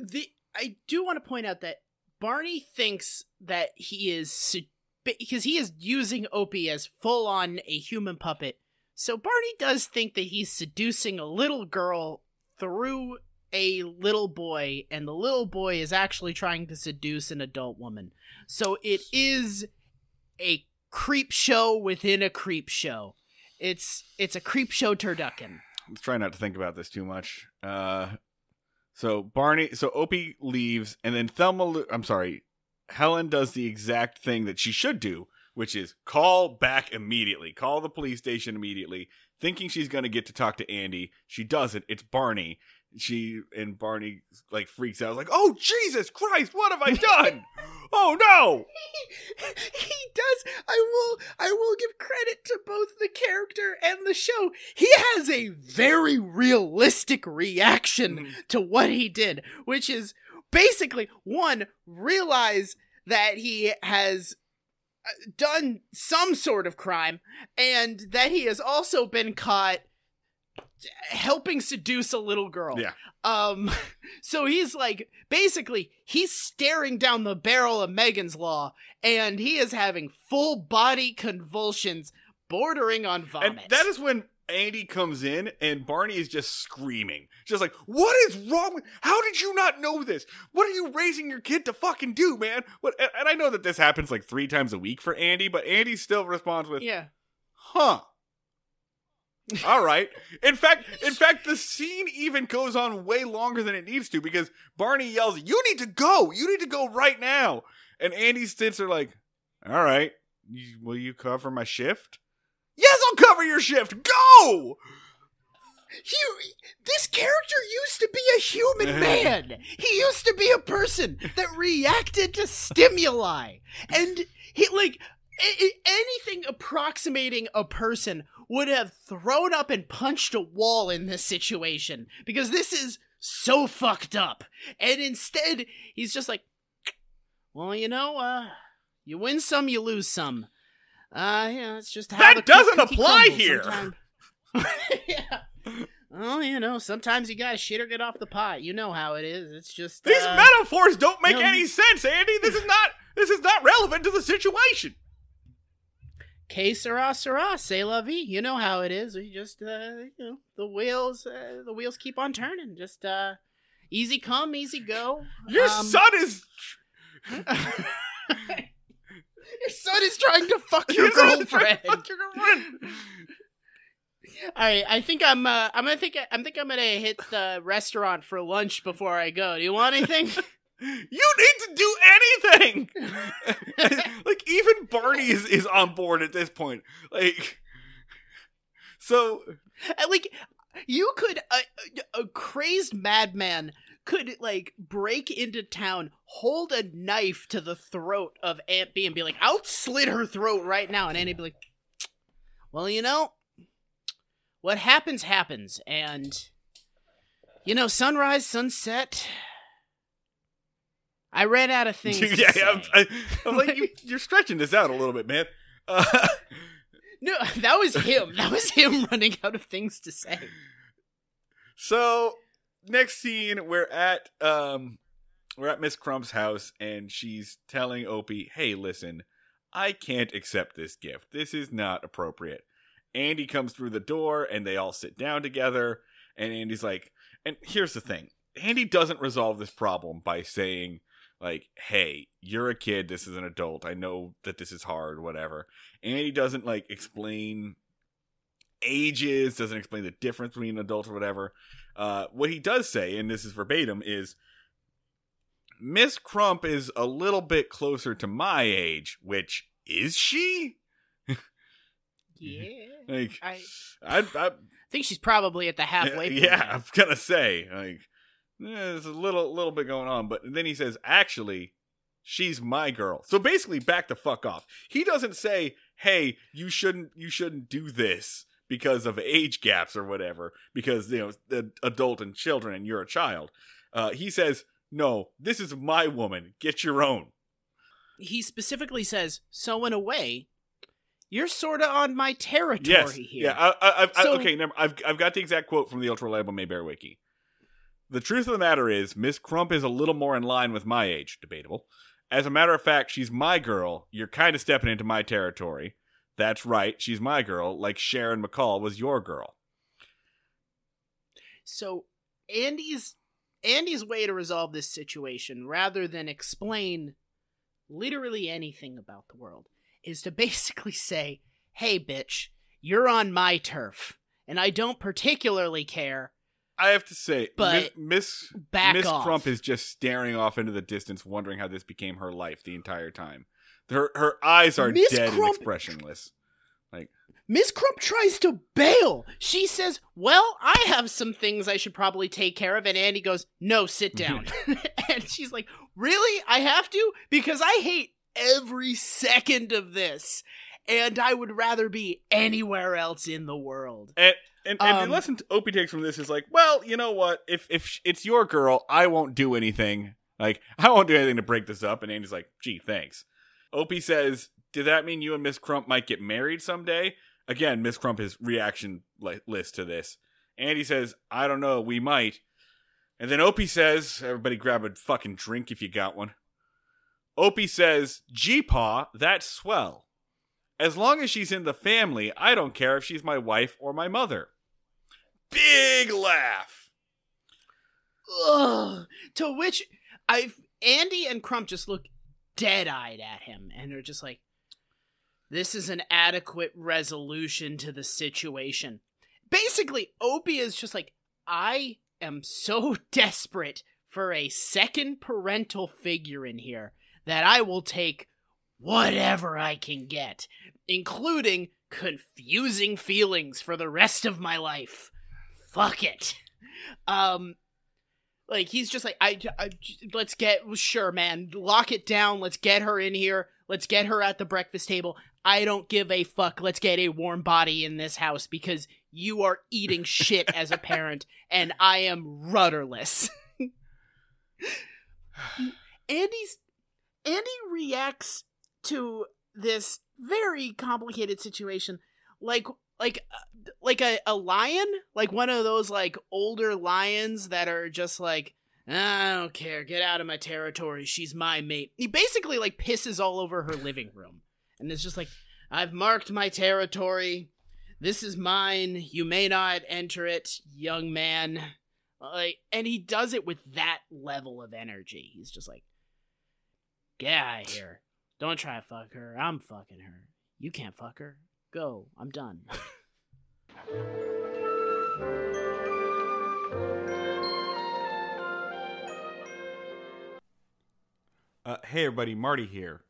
the I do want to point out that Barney thinks that he is because he is using Opie as full on a human puppet. So Barney does think that he's seducing a little girl through a little boy, and the little boy is actually trying to seduce an adult woman. So it is a creep show within a creep show. It's it's a creep show turducken. Let's try not to think about this too much. Uh, so Barney, so Opie leaves, and then Thelma. I'm sorry, Helen does the exact thing that she should do, which is call back immediately, call the police station immediately, thinking she's going to get to talk to Andy. She doesn't. It's Barney. She and Barney like freaks out, like, "Oh Jesus Christ, what have I done? oh no!" he does i will i will give credit to both the character and the show he has a very realistic reaction Mhm. to what he did which is basically one realize that he has uh, done some sort of crime and that he has also been caught helping seduce a little girl Yeah. um so he's like basically he's staring down the barrel of Megan's law and he is having full body convulsions bordering on vomit. And that is when Andy comes in and Barney is just screaming. Just like, what is wrong with how did you not know this? What are you raising your kid to fucking do, man? What and- and I know that this happens like three times a week for Andy, but Andy still responds with, yeah. huh. All right. In fact, in fact, the scene even goes on way longer than it needs to because Barney yells, "You need to go! You need to go right now!" And Andy sits there like, "All right, you, will you cover my shift?" Yes, I'll cover your shift. Go! He, this character used to be a human man. He used to be a person that reacted to stimuli. And he, like, anything approximating a person would have thrown up and punched a wall in this situation because this is so fucked up. And instead, he's just like, well, you know, uh, you win some, you lose some. Uh, yeah, it's just how That doesn't apply here. yeah. Well, you know, sometimes you gotta shit or get off the pot. You know how it is. It's just These uh, metaphors don't make no. any sense, Andy. This is not this is not relevant to the situation. Que sera, sera, c'est la vie. You know how it is. We just, uh, you know, the wheels, uh, the wheels keep on turning. Just, uh, easy come, easy go. Your Um, son is Your son is trying to fuck your your son is trying girlfriend. fuck your girlfriend. All right, I think I'm. Uh, I'm gonna think. I'm think I'm gonna hit the restaurant for lunch before I go. Do you want anything? You need to do anything. like even Barney is, is on board at this point. Like so Uh, like, you could a, a crazed madman could like break into town, hold a knife to the throat of Aunt Bee, and be like, "I'll slit her throat right now," and Aunt Bee like, "Well, you know, what happens happens, and you know, sunrise, sunset." I ran out of things. to yeah, say. I'm, I, I'm like you, you're stretching this out a little bit, man. Uh, No, that was him. That was him running out of things to say. So next scene, we're at um we're at Miss Crump's house and she's telling Opie, Hey, listen, I can't accept this gift. This is not appropriate. Andy comes through the door and they all sit down together, and Andy's like, and here's the thing. Andy doesn't resolve this problem by saying, like, hey, you're a kid, this is an adult. I know that this is hard, whatever. Andy doesn't like explain ages, doesn't explain the difference between an adult or whatever. Uh, what he does say, and this is verbatim, is Miss Crump is a little bit closer to my age, which is she? Yeah. Like, I I, I think she's probably at the halfway point. yeah, I'm gonna say like eh, there's a little little bit going on, but then he says, actually, she's my girl. So basically, back the fuck off. He doesn't say, hey, you shouldn't you shouldn't do this because of age gaps or whatever, because you know the adult and children, and you're a child. Uh, he says, no, this is my woman. Get your own. He specifically says, "So in a way, you're sort of on my territory Yes, here." yeah. I, I, I, So- okay, never, I've I've got the exact quote from the ultra reliable Mayberry wiki. The truth of the matter is, Miss Crump is a little more in line with my age, debatable, As a matter of fact, she's my girl. You're kind of stepping into my territory. That's right, she's my girl, like Sharon McCall was your girl. So Andy's Andy's way to resolve this situation, rather than explain literally anything about the world, is to basically say, "Hey, bitch, you're on my turf, and I don't particularly care. I have to say, But Miss Miss off." Crump is just staring off into the distance, wondering how this became her life the entire time. Her her eyes are Miss dead and Crump- expressionless. Miss Crump tries to bail. She says, Well, I have some things I should probably take care of. And Andy goes, No, sit down. and she's like, Really? I have to? Because I hate every second of this. And I would rather be anywhere else in the world. And and, and Um, the lesson Opie takes from this is like, well, you know what? If if it's your girl, I won't do anything. Like I won't do anything to break this up. And Andy's like, gee, thanks. Opie says, did that mean you and Miss Crump might get married someday? Again, Miss Crump is reaction li- list to this. Andy says, I don't know, we might. And then Opie says, everybody grab a fucking drink if you got one. Opie says, G-Paw, that's swell. As long as she's in the family, I don't care if she's my wife or my mother. Big laugh. Ugh. To which I Andy and Crump just look dead eyed at him and they're just like, This is an adequate resolution to the situation. Basically, Opie is just like, I am so desperate for a second parental figure in here that I will take whatever I can get, including confusing feelings for the rest of my life. Fuck it. Um, like he's just like I, I let's get sure man lock it down. Let's get her in here. Let's get her at the breakfast table. I don't give a fuck. Let's get a warm body in this house because you are eating shit as a parent and i am rudderless. Andy's andy reacts to this very complicated situation. Like like uh, like a, a lion? Like one of those like older lions that are just like i don't care. Get out of my territory. She's my mate. He basically like pisses all over her living room. And it's just like i've marked my territory. This is mine. You may not enter it young man. Like and he does it with that level of energy. He's just like get out of here don't try to fuck her. I'm fucking her. You can't fuck her. Go. I'm done. Uh, hey, everybody, Marty here.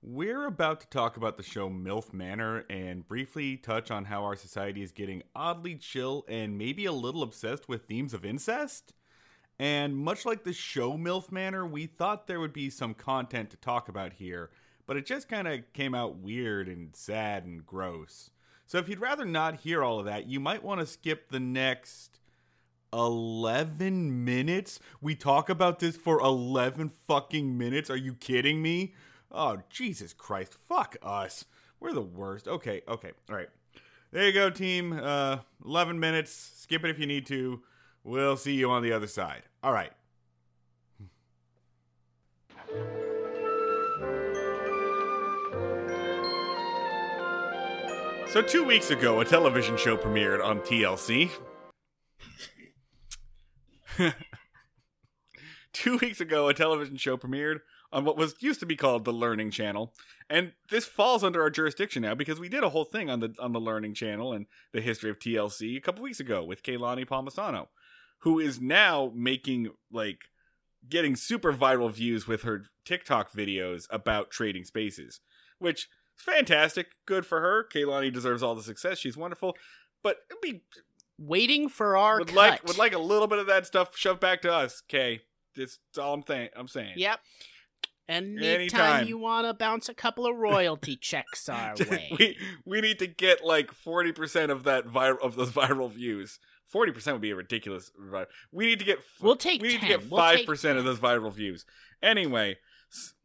We're about to talk about the show MILF Manor and briefly touch on how our society is getting oddly chill and maybe a little obsessed with themes of incest. And much like the show MILF Manor, we thought there would be some content to talk about here, but it just kind of came out weird and sad and gross. So if you'd rather not hear all of that, you might want to skip the next 11 minutes? We talk about this for 11 fucking minutes? Are you kidding me? Oh, Jesus Christ. Fuck us. We're the worst. Okay, okay. All right. There you go, team. Uh, 11 minutes. Skip it if you need to. We'll see you on the other side. All right. So, two weeks ago, a television show premiered on TLC. Two weeks ago, a television show premiered on what was used to be called the Learning Channel, and this falls under our jurisdiction now because we did a whole thing on the on the Learning Channel and the history of TLC a couple weeks ago with Kaylani Palmisano, who is now making like getting super viral views with her TikTok videos about trading spaces, which fantastic. Good for her. Kaylani deserves all the success. She's wonderful, but it'd be waiting for our would cut. like would like a little bit of that stuff shoved back to us. Okay, that's all I'm saying. I'm saying. Yep. Anytime Anytime. you want to bounce a couple of royalty checks our way. we we need to get like forty percent of that viral of those viral views. Forty percent would be a ridiculous. We need to get. We'll take We need 10. to get We'll five percent of those viral views. Anyway,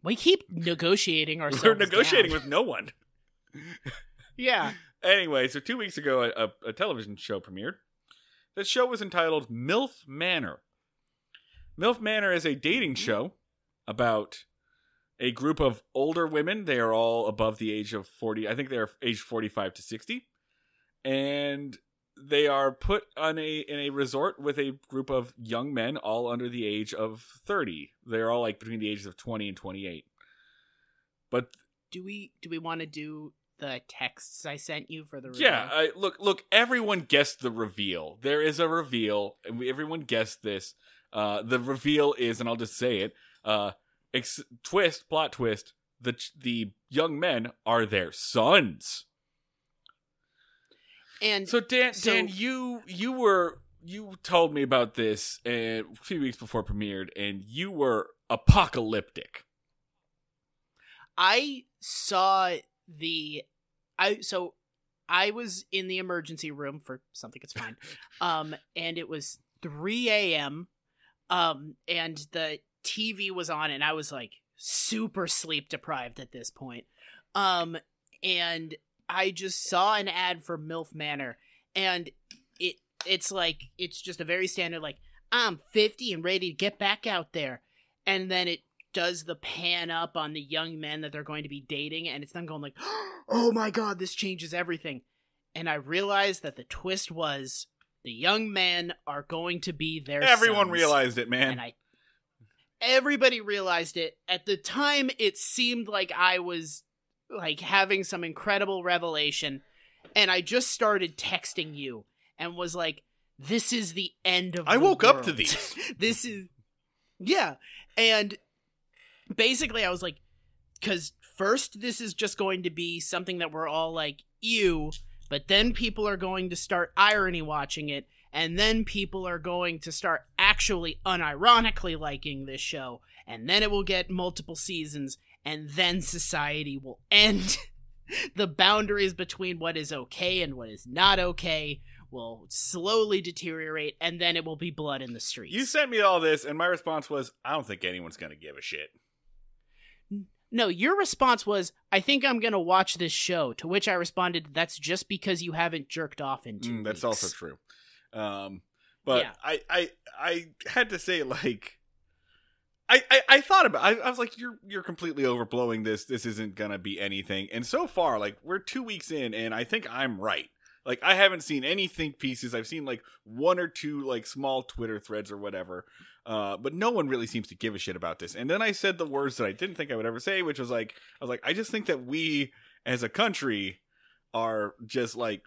we keep negotiating ourselves. we're negotiating down. with no one. Yeah. Anyway, so two weeks ago, a, a, television show premiered. The show was entitled MILF Manor. MILF Manor is a dating mm-hmm. show about a group of older women. They are all above the age of 40. I think they're age 45 to 60. And they are put on a in a resort with a group of young men all under the age of 30. They're all like between the ages of 20 and 28. But Do we do we want to do the texts I sent you for the yeah. I, look look everyone guessed the reveal. There is a reveal and we, everyone guessed this. Uh the reveal is and I'll just say it. Uh ex- twist plot twist. The the young men are their sons. And So Dan, So- Dan, you you were you told me about this uh, a few weeks before it premiered, and you were apocalyptic. I saw the I so I was in the emergency room for something it's fine. um and it was 3 a.m. Um and the TV was on and I was like super sleep deprived at this point. Um and I just saw an ad for MILF Manor and it it's like it's just a very standard like I'm 50 and ready to get back out there. And then it does the pan up on the young men that they're going to be dating and it's them going like oh my god this changes everything and i realized that the twist was the young men are going to be their Everyone sons. realized it, man. and i everybody realized it at the time it seemed like i was like having some incredible revelation and i just started texting you and was like this is the end of I woke up to world. these. this is yeah and basically i was like because first this is just going to be something that we're all like ew but then people are going to start irony watching it and then people are going to start actually unironically liking this show and then it will get multiple seasons and then society will end the boundaries between what is okay and what is not okay will slowly deteriorate and then it will be blood in the streets You sent me all this, and my response was, I don't think anyone's gonna give a shit. No, your response was, I think I'm going to watch this show. To which I responded, That's just because you haven't jerked off in two Mm, that's weeks." also true. Um, but Yeah. I, I, I had to say, like, I, I, I thought about. I, I was like, you're, you're completely overblowing this. This isn't gonna be anything. And so far, like, we're two weeks in, and I think I'm right. Like, I haven't seen any think pieces. I've seen like one or two like small Twitter threads or whatever. Uh, but no one really seems to give a shit about this. And then I said the words that I didn't think I would ever say, which was like, I was like, I just think that we as a country are just like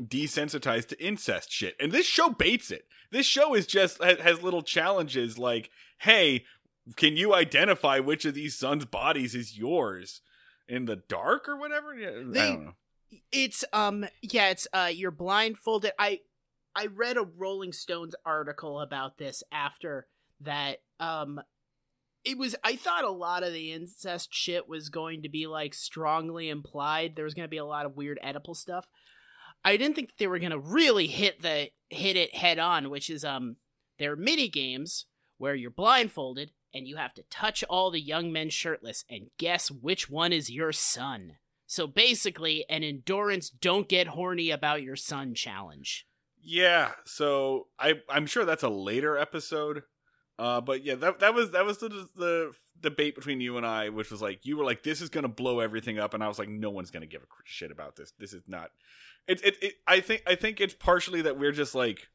desensitized to incest shit. And this show baits it. This show is just has, has little challenges like, hey, can you identify which of these sons' bodies is yours in the dark or whatever? Yeah, I don't know. It's um yeah, it's uh you're blindfolded. I I read a Rolling Stones article about this after that um it was I thought a lot of the incest shit was going to be like strongly implied. There was going to be a lot of weird Oedipal stuff. I didn't think they were going to really hit the hit it head on, which is um their mini games where you're blindfolded and you have to touch all the young men shirtless and guess which one is your son. So basically, an endurance don't get horny about your son challenge. Yeah, so I I'm sure that's a later episode. Uh, but yeah, that that was that was the the debate between you and I, which was like you were like this is gonna blow everything up, and I was like no one's gonna give a shit about this. This is not. It it, it I think I think it's partially that we're just like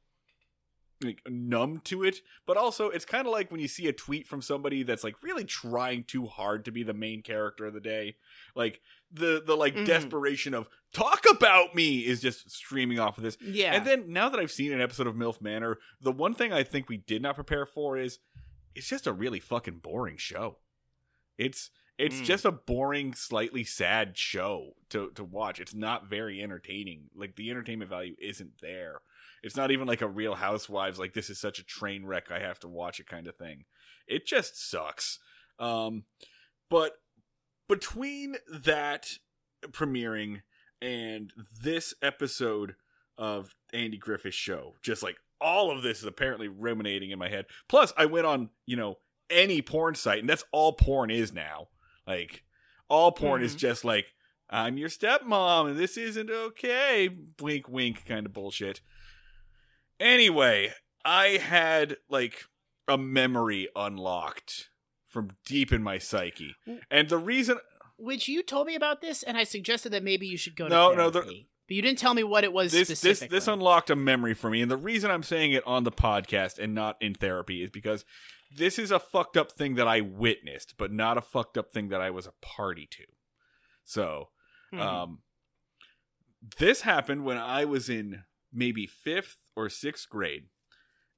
like numb to it, but also it's kind of like when you see a tweet from somebody that's like really trying too hard to be the main character of the day, like the the like Mhm. desperation of talk about me is just streaming off of this. Yeah. And then now that I've seen an episode of MILF Manor, the one thing I think we did not prepare for is it's just a really fucking boring show. It's it's Mm. just a boring, slightly sad show to to watch. It's not very entertaining. Like the entertainment value isn't there. It's not even like a Real Housewives like this is such a train wreck I have to watch it kind of thing. It just sucks. Um but between that premiering and this episode of Andy Griffith's show. Just like all of this is apparently ruminating in my head. Plus, I went on, you know, any porn site, and that's all porn is now. Like, all porn is Mhm. just like, I'm your stepmom, and this isn't okay. Wink, wink kind of bullshit. Anyway, I had like a memory unlocked from deep in my psyche. And the reason Which you told me about this, and I suggested that maybe you should go to No, no, the- therapy. but you didn't tell me what it was this this specifically. this unlocked a memory for me, and the reason I'm saying it on the podcast and not in therapy is because this is a fucked up thing that I witnessed, but not a fucked up thing that I was a party to. So, Mhm. um, this happened when I was in maybe fifth or sixth grade.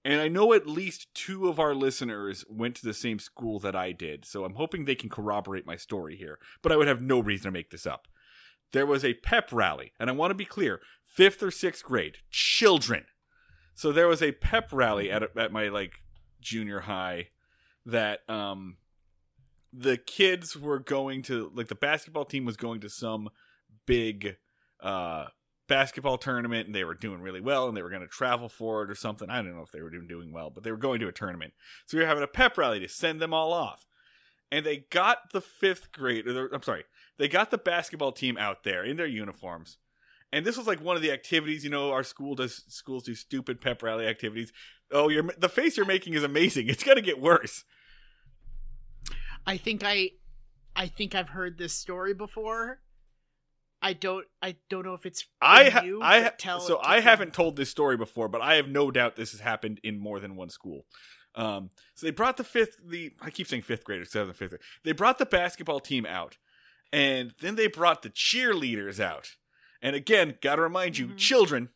And I know at least two of our listeners went to the same school that I did, so I'm hoping they can corroborate my story here. But I would have no reason to make this up. There was a pep rally, and I want to be clear fifth or sixth grade, children. So there was a pep rally at, at my like junior high that um the kids were going to like the basketball team was going to some big uh basketball tournament and they were doing really well and they were going to travel for it or something. I don't know if they were doing doing well, but they were going to a tournament. So we were having a pep rally to send them all off. And they got the 5th grade or the, I'm sorry, they got the basketball team out there in their uniforms. And this was like one of the activities, you know, our school does schools do stupid pep rally activities. Oh, you're the face you're making is amazing. It's going to get worse. I think I, I think I've heard this story before. I don't. I don't know if it's. I ha- you, I ha- tell so I haven't told this story before, but I have no doubt this has happened in more than one school. Um, so they brought the fifth, the I keep saying fifth graders, seventh, fifth. Grade. They brought the basketball team out, and then they brought the cheerleaders out. And again, gotta remind you, Mhm. children.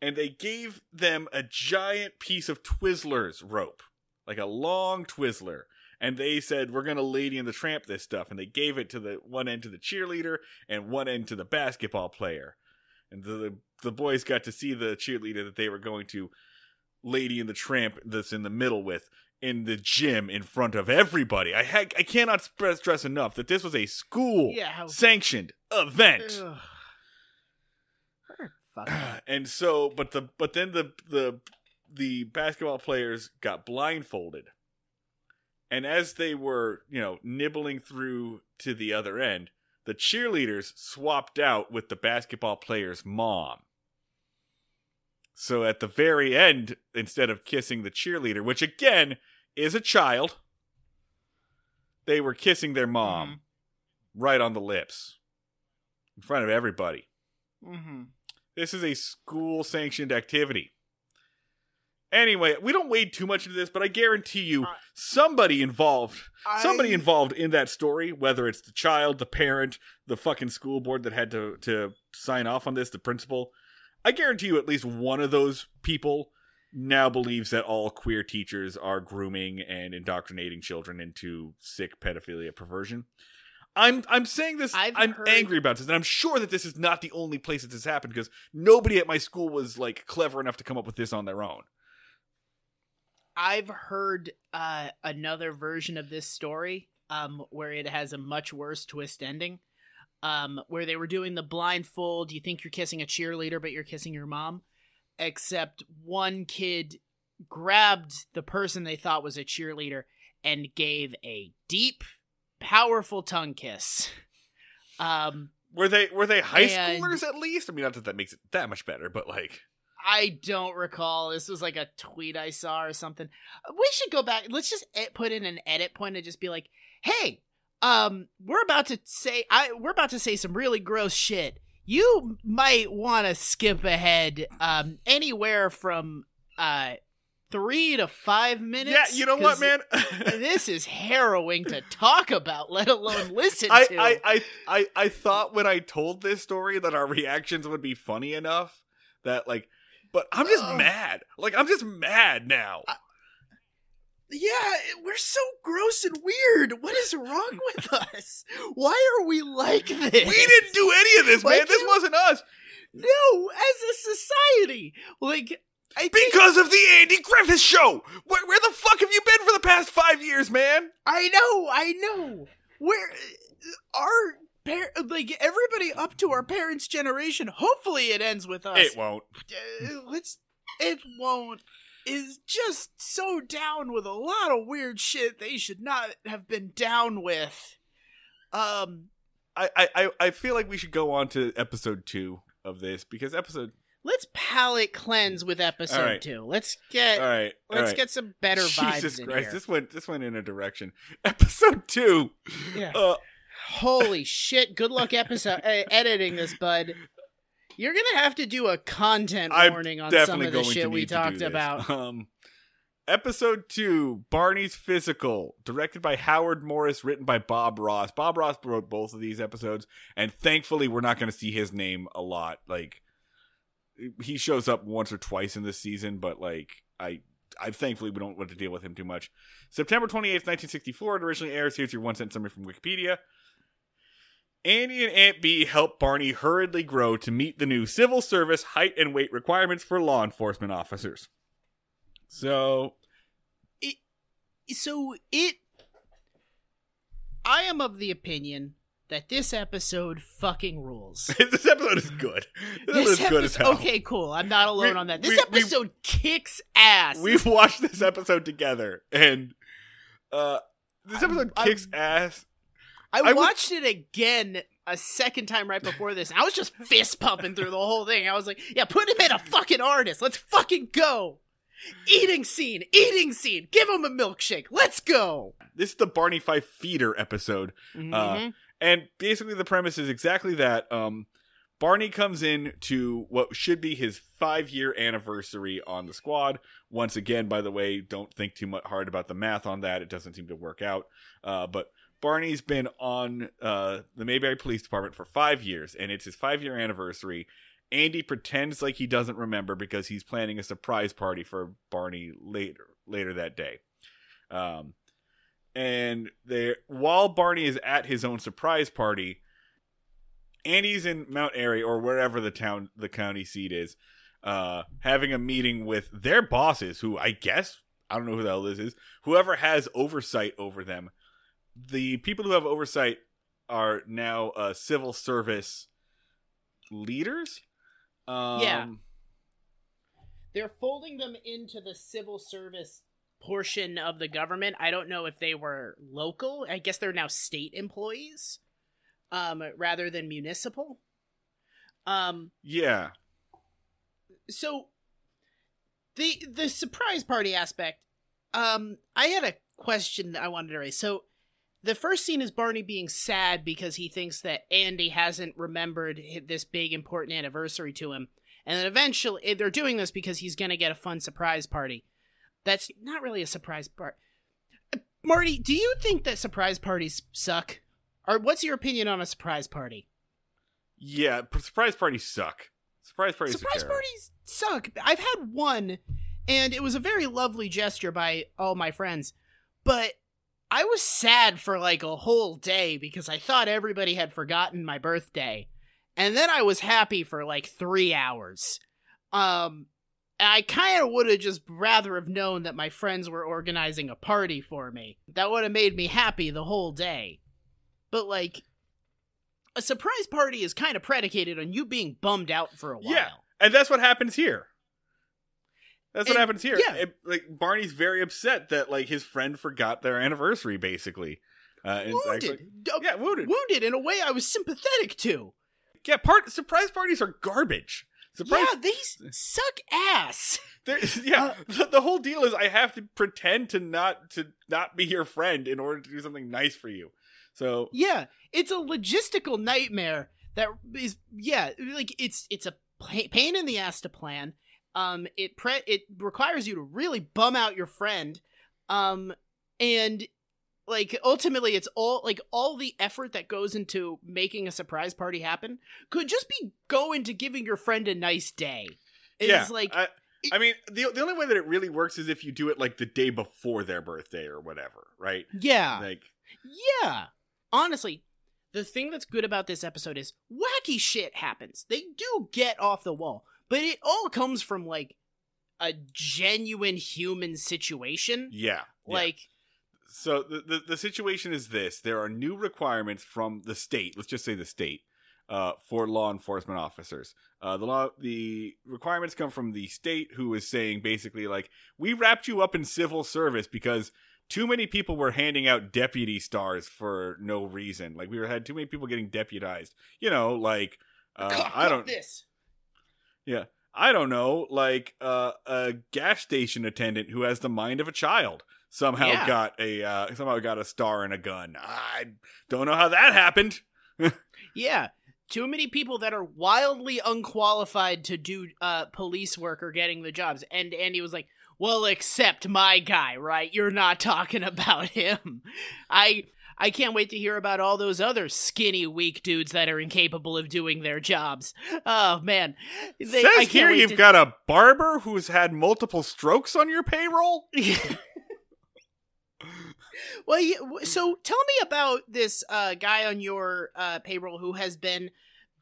And they gave them a giant piece of Twizzlers rope, like a long Twizzler. And they said, "We're gonna Lady and the Tramp this stuff." And they gave it to the one end to the cheerleader and one end to the basketball player. And the the, boys got to see the cheerleader that they were going to Lady and the Tramp that's in the middle with in the gym in front of everybody. I ha- I cannot stress, stress enough that this was a school Yeah. Sanctioned event. Ugh. And so but the but then the the the basketball players got blindfolded and as they were you know nibbling through to the other end the cheerleaders swapped out with the basketball player's mom so at the very end instead of kissing the cheerleader which again is a child they were kissing their mom right on the lips in front of everybody Mm-hmm. this is a school sanctioned activity. Anyway, we don't wade too much into this, but I guarantee you Uh, somebody involved somebody involved in that story, whether it's the child, the parent, the fucking school board that had to to sign off on this, the principal. I guarantee you at least one of those people now believes that all queer teachers are grooming and indoctrinating children into sick pedophilia perversion. I'm I'm saying this I've I'm heard- angry about this and I'm sure that this is not the only place that this happened because nobody at my school was like clever enough to come up with this on their own. I've heard uh, another version of this story um, where it has a much worse twist ending. Um, where they were doing the blindfold, you think you're kissing a cheerleader, but you're kissing your mom. Except one kid grabbed the person they thought was a cheerleader and gave a deep, powerful tongue kiss. Um, Were they were they high And- schoolers at least? I mean, not that that makes it that much better, but like, I don't recall. This was like a tweet I saw or something. We should go back. Let's just put in an edit point and just be like, "Hey, um, we're about to say I we're about to say some really gross shit. You might want to skip ahead um anywhere from uh 3 to 5 minutes." yeah, you know what, man? this is harrowing to talk about, let alone listen I, to. I, I, I, I thought when I told this story that our reactions would be funny enough that like, but I'm just Ugh. mad. Like I'm just mad now. Yeah, we're so gross and weird. What is wrong with us? Why are we like this? we didn't do any of this, Why man. This wasn't us No, as a society, like I think because of the Andy Griffith Show. Where, where the fuck have you been for the past five years, man? I know, I know. Where uh, our par- like everybody up to our parents' generation. Hopefully, it ends with us. It won't. Let's. It won't. Is just so down with a lot of weird shit they should not have been down with. Um. I, I, I- feel like we should go on to episode two of this because episode let's palate cleanse with episode right. two. Let's get All right. all let's right. get some better vibes Jesus in Christ, here. this went this went in a direction. Episode two. Yeah. Uh, Holy shit! Good luck episode uh, editing this, bud. You're gonna have to do a content I'm warning on some of the shit we need to do talked about. Um, episode two, Barney's Physical, directed by Howard Morris, written by Bob Ross. Bob Ross wrote both of these episodes, and thankfully, we're not going to see his name a lot. Like, he shows up once or twice in this season, but like, I. I thankfully we don't want to deal with him too much. September 28th, 1964, it originally airs. Here's your one sentence summary from Wikipedia. Andy and Aunt Bee help Barney hurriedly grow to meet the new civil service height and weight requirements for law enforcement officers. So, it So it, I am of the opinion that this episode fucking rules. this episode is good. This, This episode is good as hell. okay, cool. I'm not alone We- on that. This we- we- episode kicks ass. We've watched this episode together, and uh, this I'm- episode I'm- kicks ass. I, I would- watched it again a second time right before this, and I was just fist pumping through the whole thing. I was like, "Yeah, put him in a fucking artist. Let's fucking go." Eating scene, eating scene. Give him a milkshake. Let's go. This is the Barney Fife feeder episode. Mhm. And basically, the premise is exactly that. Um, Barney comes in to what should be his five year anniversary on the squad. Once again, by the way, don't think too much hard about the math on that. It doesn't seem to work out. Uh, but Barney's been on uh, the Mayberry Police Department for five years, and it's his five year anniversary. Andy pretends like he doesn't remember because he's planning a surprise party for Barney later later that day. Um, and they while Barney is at his own surprise party, Andy's in Mount Airy or wherever the town the county seat is, uh, having a meeting with their bosses, who I guess I don't know who the hell this is, whoever has oversight over them. The people who have oversight are now uh, civil service leaders. Um, Yeah. They're folding them into the civil service portion of the government. I don't know if they were local. I guess they're now state employees, um, rather than municipal. Um, Yeah. so the the surprise party aspect um i had a question i wanted to raise so the first scene is barney being sad because he thinks that andy hasn't remembered this big important anniversary to him and then eventually eh, they're doing this because he's gonna get a fun surprise party that's not really a surprise part marty do you think that surprise parties suck or what's your opinion on a surprise party Yeah. p- Surprise parties suck. Surprise parties. surprise parties suck. I've had one, and it was a very lovely gesture by all my friends, but I was sad for like a whole day because I thought everybody had forgotten my birthday, and then I was happy for like three hours. Um, I kind of would have just rather have known that my friends were organizing a party for me. That would have made me happy the whole day. But like. A surprise party is kind of predicated on you being bummed out for a while. Yeah. And that's what happens here. That's what happens here. yeah. It- like Barney's very upset that like his friend forgot their anniversary, basically. Uh, and wounded. actually- D- yeah, wounded. wounded in a way I was sympathetic to. Yeah, part surprise parties are garbage. Surprise. Yeah, they suck ass. there- yeah. Uh, the, the whole deal is I have to pretend to not to not be your friend in order to do something nice for you. So Yeah, it's a logistical nightmare that is yeah, like it's it's a pa- pain in the ass to plan. Um it pre- it requires you to really bum out your friend. Um and like ultimately it's all like all the effort that goes into making a surprise party happen could just be go into giving your friend a nice day. It's yeah, like I, I mean, the the only way that it really works is if you do it like the day before their birthday or whatever, right? yeah. Like Yeah. Honestly, the thing that's good about this episode is wacky shit happens. They do get off the wall, but it all comes from like a genuine human situation. yeah, yeah. Like, so the, the the situation is this: there are new requirements from the state. Let's just say the state uh, for law enforcement officers. Uh, the law, the requirements come from the state, who is saying basically like, we wrapped you up in civil service because too many people were handing out deputy stars for no reason. Like we were had too many people getting deputized. You know, like uh, I don't. this. I don't know, like uh, a gas station attendant who has the mind of a child somehow Yeah. got a uh, somehow got a star and a gun. I don't know how that happened. Yeah. Too many people that are wildly unqualified to do uh, police work are getting the jobs. And Andy was like, well, except my guy, right? You're not talking about him. I. I can't wait to hear about all those other skinny, weak dudes that are incapable of doing their jobs. Oh man, They- I Says here you've to- got a barber who's had multiple strokes on your payroll. well, so tell me about this uh, guy on your uh, payroll who has been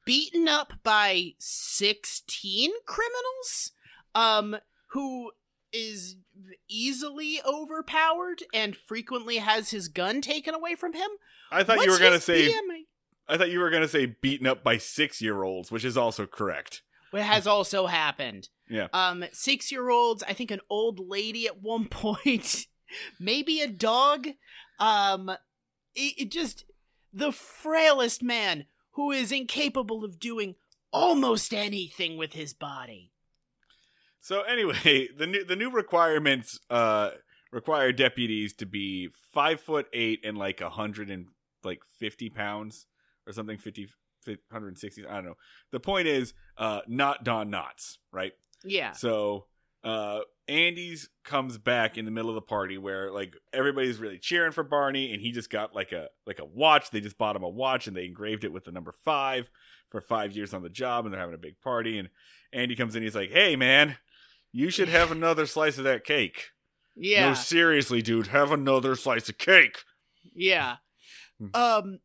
beaten up by 16 criminals, um, who is easily overpowered and frequently has his gun taken away from him. I thought you were gonna say. BMI? I thought you were gonna say beaten up by six year olds, which is also correct. What has also happened. Yeah. Um, six year olds, I think an old lady at one point, maybe a dog. Um, it, it just the frailest man who is incapable of doing almost anything with his body. So anyway, the new the new requirements uh require deputies to be five foot eight and like a hundred and like fifty pounds or something 50, 160 I don't know. The point is uh not Don Knotts, right? Yeah. So uh Andy's comes back in the middle of the party where like everybody's really cheering for Barney and he just got like a like a watch. They just bought him a watch and they engraved it with the number five for five years on the job and they're having a big party and Andy comes in he's like, Hey man, you should have another slice of that cake. Yeah. No, seriously, dude, have another slice of cake. Yeah. Hmm. Um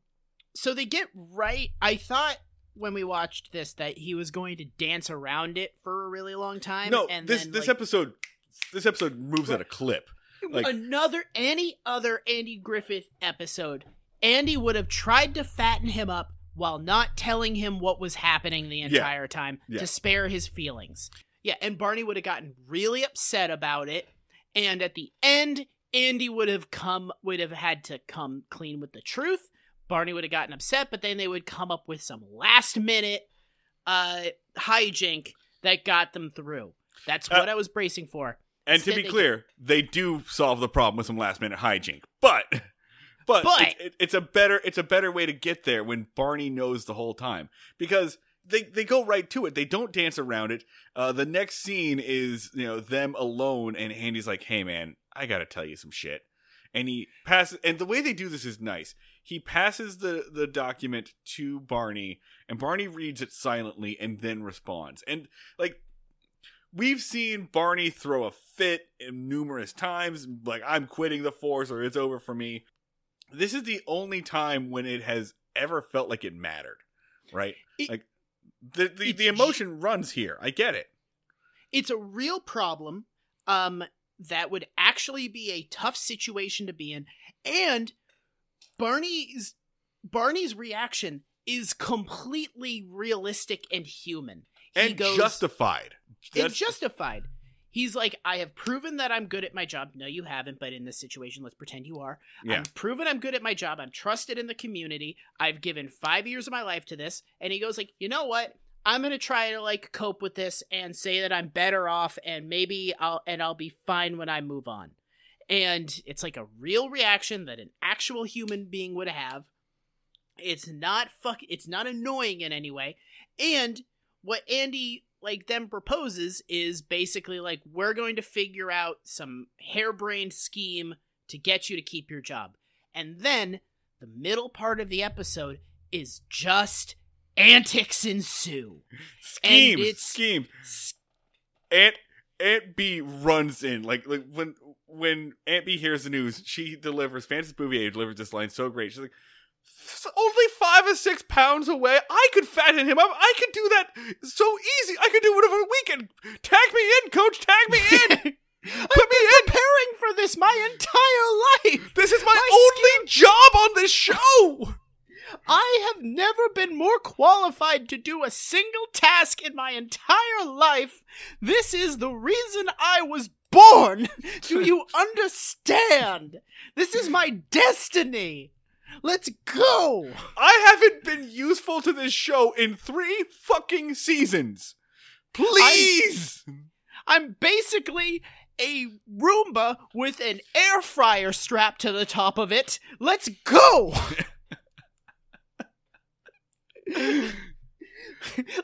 so they get right I thought when we watched this that he was going to dance around it for a really long time. No, and this then, this like, episode this episode moves at a clip. like- another any other Andy Griffith episode, Andy would have tried to fatten him up while not telling him what was happening the entire time Yeah. to spare his feelings. Yeah, and Barney would have gotten really upset about it, and at the end, Andy would have come would have had to come clean with the truth. Barney would have gotten upset, but then they would come up with some last minute uh hijink that got them through. That's Uh, what I was bracing for. And to be they clear, they do solve the problem with some last minute hijink, but but, But- it- it- it's a better it's a better way to get there when Barney knows the whole time because they they go right to it. They don't dance around it. Uh, the next scene is you know them alone, and Andy's like, "Hey man, I gotta tell you some shit." And he passes, and the way they do this is nice. He passes the the document to Barney, and Barney reads it silently and then responds. And like we've seen Barney throw a fit numerous times, like I'm quitting the force or it's over for me. This is the only time when it has ever felt like it mattered, right? It- like the the, the emotion runs here. I get it. it's a real problem um that would actually be a tough situation to be in and barney's barney's reaction is completely realistic and human he And goes justified. it's That's- justified he's like i have proven that i'm good at my job no you haven't but in this situation let's pretend you are yeah. I'm proven I'm good at my job. I'm trusted in the community. I've given five years of my life to this. And he goes like, you know what? I'm gonna try to like cope with this and say that I'm better off and maybe I'll and I'll be fine when I move on. And it's like a real reaction that an actual human being would have. It's not fuck it's not annoying in any way. And what Andy like them proposes is basically like we're going to figure out some harebrained scheme to get you to keep your job. And then the middle part of the episode is just antics ensue. Scheme. it's- Scheme. Aunt Aunt Bee runs in like like when when Aunt Bee hears the news, she delivers. Frances Bavier delivers this line so great. She's like, "F- "Only five or six pounds away. I could fatten him up. I could do that so easy. I could do it over a weekend. Tag me in, coach. Tag me in. I've been preparing for this my entire life. This is my, My only job on this show." I have never been more qualified to do a single task in my entire life. This is the reason I was born. Do you understand? This is my destiny. Let's go. I haven't been useful to this show in three fucking seasons. Please. I'm basically a Roomba with an air fryer strapped to the top of it. Let's go!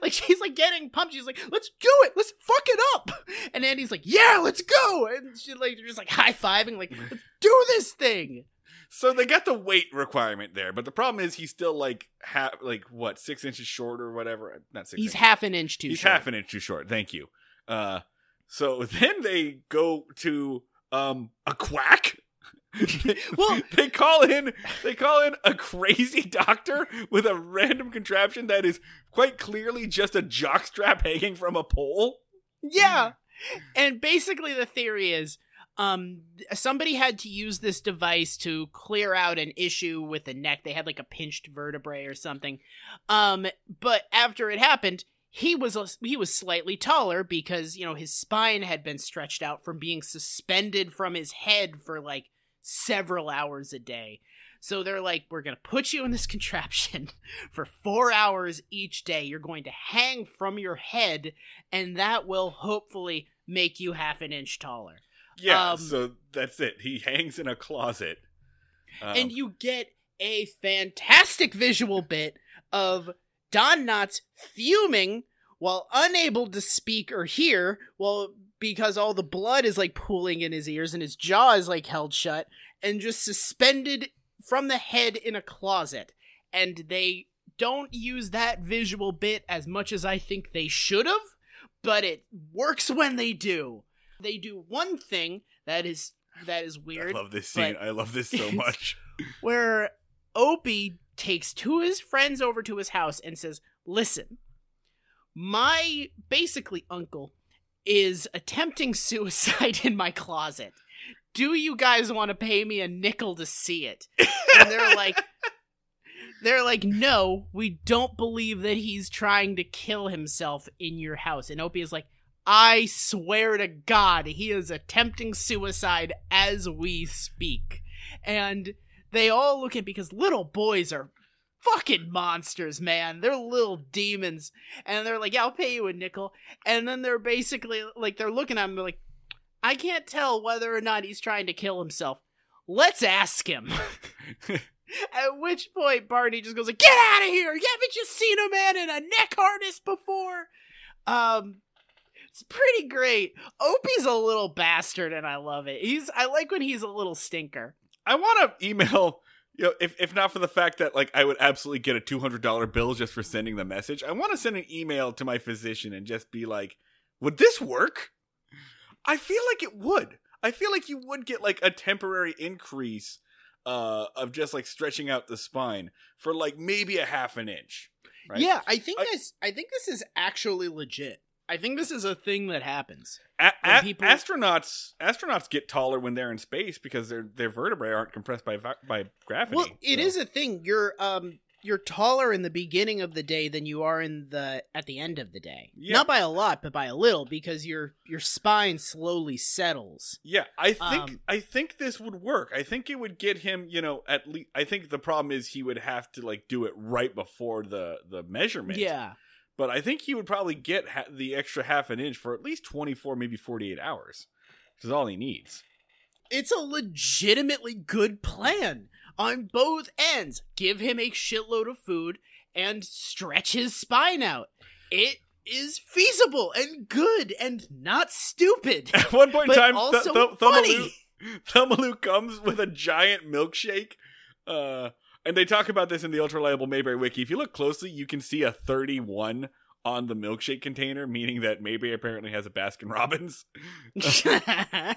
like she's like getting pumped. She's like, "Let's do it. Let's fuck it up." And Andy's like, "Yeah, let's go." And she's like, just like high fiving, like, "Let's do this thing." So they got the weight requirement there, but the problem is he's still like half, like what, six inches short or whatever. Not six. He's inches. half an inch too. Short. He's short. half an inch too short. Thank you. Uh, so then they go to um a quack. Well- they call in they call in a crazy doctor with a random contraption that is quite clearly just a jockstrap hanging from a pole. Yeah. And basically the theory is um somebody had to use this device to clear out an issue with the neck. They had like a pinched vertebrae or something. Um but after it happened, he was he was slightly taller because, you know, his spine had been stretched out from being suspended from his head for like several hours a day. So they're like, we're going to put you in this contraption for four hours each day. You're going to hang from your head, and that will hopefully make you half an inch taller. Yeah, Um, so that's it. He hangs in a closet. Um, and you get a fantastic visual bit of Don Knotts fuming while unable to speak or hear, well, because all the blood is like pooling in his ears and his jaw is like held shut and just suspended from the head in a closet. And they don't use that visual bit as much as I think they should have, but it works when they do. They do one thing that is that is weird. I love this scene. I love this so much. where Opie takes two of his friends over to his house and says, Listen, my basically uncle is attempting suicide in my closet. Do you guys want to pay me a nickel to see it? And they're like, they're like, no, we don't believe that he's trying to kill himself in your house. And Opie is like, I swear to God, he is attempting suicide as we speak. And they all look at because little boys are fucking monsters, man. They're little demons. And they're like, yeah, I'll pay you a nickel. And then they're basically like, they're looking at him, like, I can't tell whether or not he's trying to kill himself. Let's ask him. At which point Barney just goes like, "Get out of here! You haven't you seen a man in a neck harness before?" Um, it's pretty great. Opie's a little bastard, and I love it. He's I like when he's a little stinker. I want to email, you know, if, if not for the fact that like I would absolutely get a two hundred dollar bill just for sending the message. I want to send an email to my physician and just be like, "Would this work?" I feel like it would. I feel like you would get like a temporary increase uh, of just like stretching out the spine for like maybe a half an inch. Right? Yeah, I think I- this. I think this is actually legit. I think this is a thing that happens. A- a- people- astronauts astronauts get taller when they're in space because their their vertebrae aren't compressed by by gravity. Well, it so- is a thing. You're um you're taller in the beginning of the day than you are in the at the end of the day. Yeah. Not by a lot, but by a little because your your spine slowly settles. Yeah, I think Um, I think this would work. I think it would get him, you know, at least. I think the problem is he would have to like do it right before the the measurement. Yeah. But I think he would probably get ha- the extra half an inch for at least twenty four, maybe forty eight hours, which is all he needs. It's a legitimately good plan on both ends. Give him a shitload of food and stretch his spine out. It is feasible and good and not stupid. At one point in time, also Th- Th- funny. Thelma Lou, Thumaloo comes with a giant milkshake. Uh, and they talk about this in the ultra reliable Mayberry wiki. If you look closely, you can see a 31 on the milkshake container, meaning that maybe apparently has a Baskin Robbins.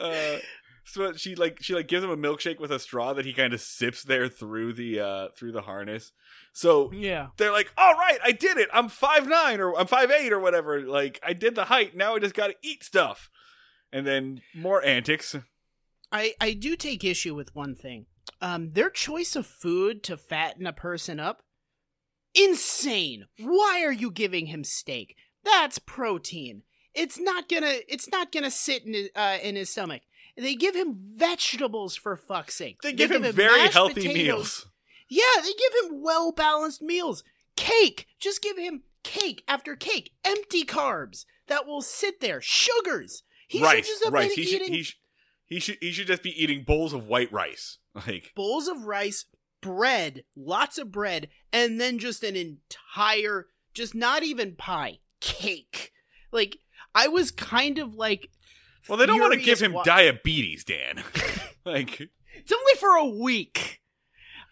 Uh, so she like she like gives him a milkshake with a straw that he kind of sips there through the uh through the harness. So yeah. they're like, "All right, I did it. I'm five nine or I'm five eight or whatever. Like I did the height. Now I just got to eat stuff." And then more antics. I I do take issue with one thing. Um, their choice of food to fatten a person up, insane. Why are you giving him steak? That's protein. It's not gonna. It's not gonna sit in his, uh, in his stomach. They give him vegetables for fuck's sake. They give him very healthy potatoes. meals. Yeah, they give him well balanced meals. Cake. Just give him cake after cake, empty carbs that will sit there, sugars. He rice, should just rice. He should, eating he, sh- he should he should just be eating bowls of white rice. Like bowls of rice, bread, lots of bread, and then just an entire, just not even pie, cake. Like I was kind of like, Well, they don't want to give him wa- diabetes, Dan. like, It's only for a week.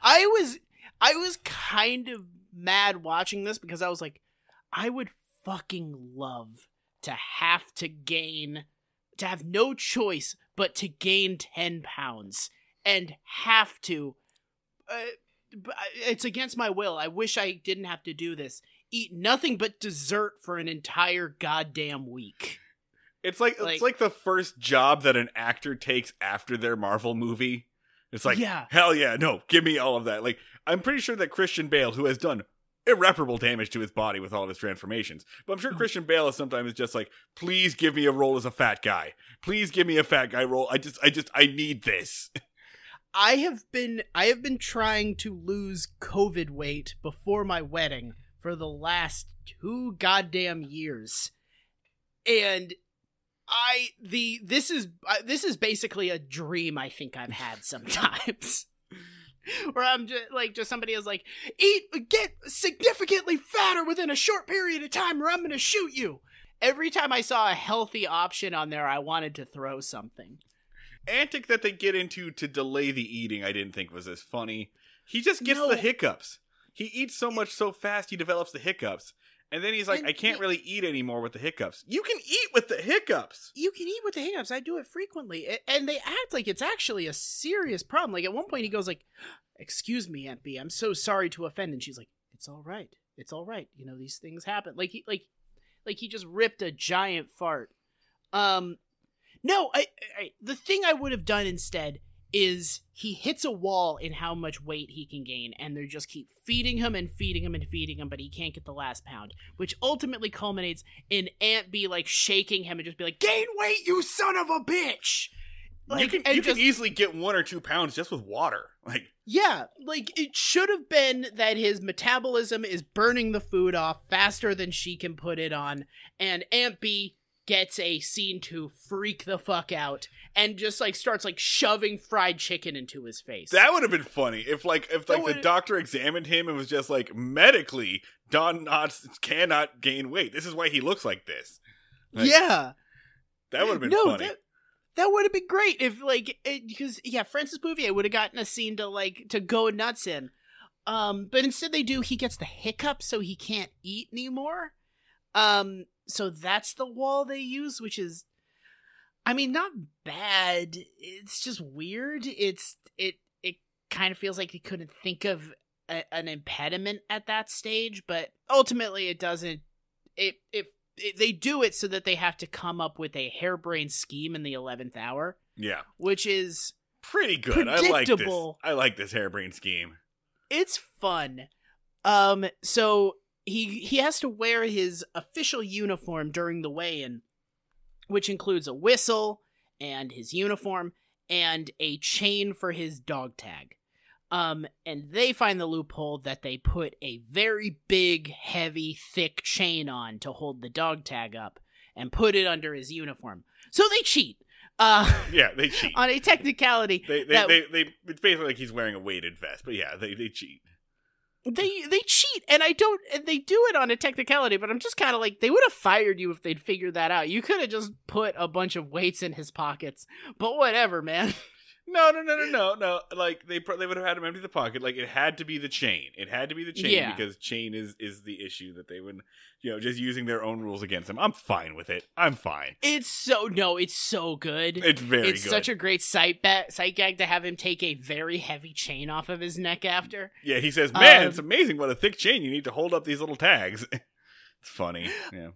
I was I was kind of mad watching this because I was like, I would fucking love to have to gain to have no choice but to gain 10 pounds and have to uh, it's against my will. I wish I didn't have to do this. Eat nothing but dessert for an entire goddamn week. it's like, Like- it's like the first job that an actor takes after their Marvel movie. It's like, Yeah. hell yeah, no, give me all of that. Like, I'm pretty sure that Christian Bale, who has done irreparable damage to his body with all of his transformations, but I'm sure Mhm. Christian Bale is sometimes just like, please give me a role as a fat guy. Please give me a fat guy role. I just, I just, I need this. I have been I have been trying to lose COVID weight before my wedding for the last two goddamn years, and I the this is I this is basically a dream I think I've had sometimes. Where I'm just like, just somebody is like, eat, get significantly fatter within a short period of time, or I'm gonna shoot you. Every time I saw a healthy option on there, I wanted to throw something. Antic that they get into to delay the eating, I didn't think was as funny. He just gets No. the hiccups. He eats so much so fast, he develops the hiccups. And then he's like, And I can't really eat anymore with the hiccups. You can eat with the hiccups. you can eat with the hiccups. I do it frequently, and they act like it's actually a serious problem. Like at one point, he goes like, "Excuse me, Aunt Bee, I'm so sorry to offend," and she's like, "It's all right. It's all right. You know these things happen." Like he like like he just ripped a giant fart. Um, no, I, I the thing I would have done instead is he hits a wall in how much weight he can gain, and they just keep feeding him and feeding him and feeding him, but he can't get the last pound, which ultimately culminates in Aunt Bee like shaking him and just be like, "Gain weight, you son of a bitch!" Like, you can you just, can easily get one or two pounds just with water. Like yeah, like it should have been that his metabolism is burning the food off faster than she can put it on, and Aunt Bee gets a scene to freak the fuck out and just like starts like shoving fried chicken into his face. that would have been funny if like if like the doctor examined him and was just like medically Don Knotts cannot gain weight. This is why he looks like this. Like, yeah, that would have been no, funny. That, that would have been great if like because yeah, Frances Bavier would have gotten a scene to like to go nuts in. Um, but instead they do he gets the hiccup so he can't eat anymore. Um, so that's the wall they use, which is I mean, not bad. It's just weird. It's it it kind of feels like they couldn't think of a, an impediment at that stage, but ultimately it doesn't. It, it they do it so that they have to come up with a harebrained scheme in the eleventh hour, yeah. which is Pretty good. I like this. I like this harebrained scheme. it's fun. Um, so he he has to wear his official uniform during the weigh-in, which includes a whistle and his uniform and a chain for his dog tag. Um, and they find the loophole that they put a very big, heavy, thick chain on to hold the dog tag up and put it under his uniform. So they cheat. Uh, Yeah, they cheat. on a technicality, They they, that- they they it's basically like he's wearing a weighted vest, but yeah, they they cheat. They they cheat and i don't and they do it on a technicality but i'm just kind of like they would have fired you if they'd figured that out. You could have just put a bunch of weights in his pockets. But whatever man No, no, no, no, no, no. Like they they would have had him empty the pocket. Like it had to be the chain. It had to be the chain Yeah. because chain is is the issue that they would, you know, just using their own rules against him. I'm fine with it. I'm fine. it's so no it's so good It's very it's good. such a great sight ba- sight gag to have him take a very heavy chain off of his neck after yeah, he says, "Man, Um, it's amazing what a thick chain you need to hold up these little tags." it's funny. Yeah.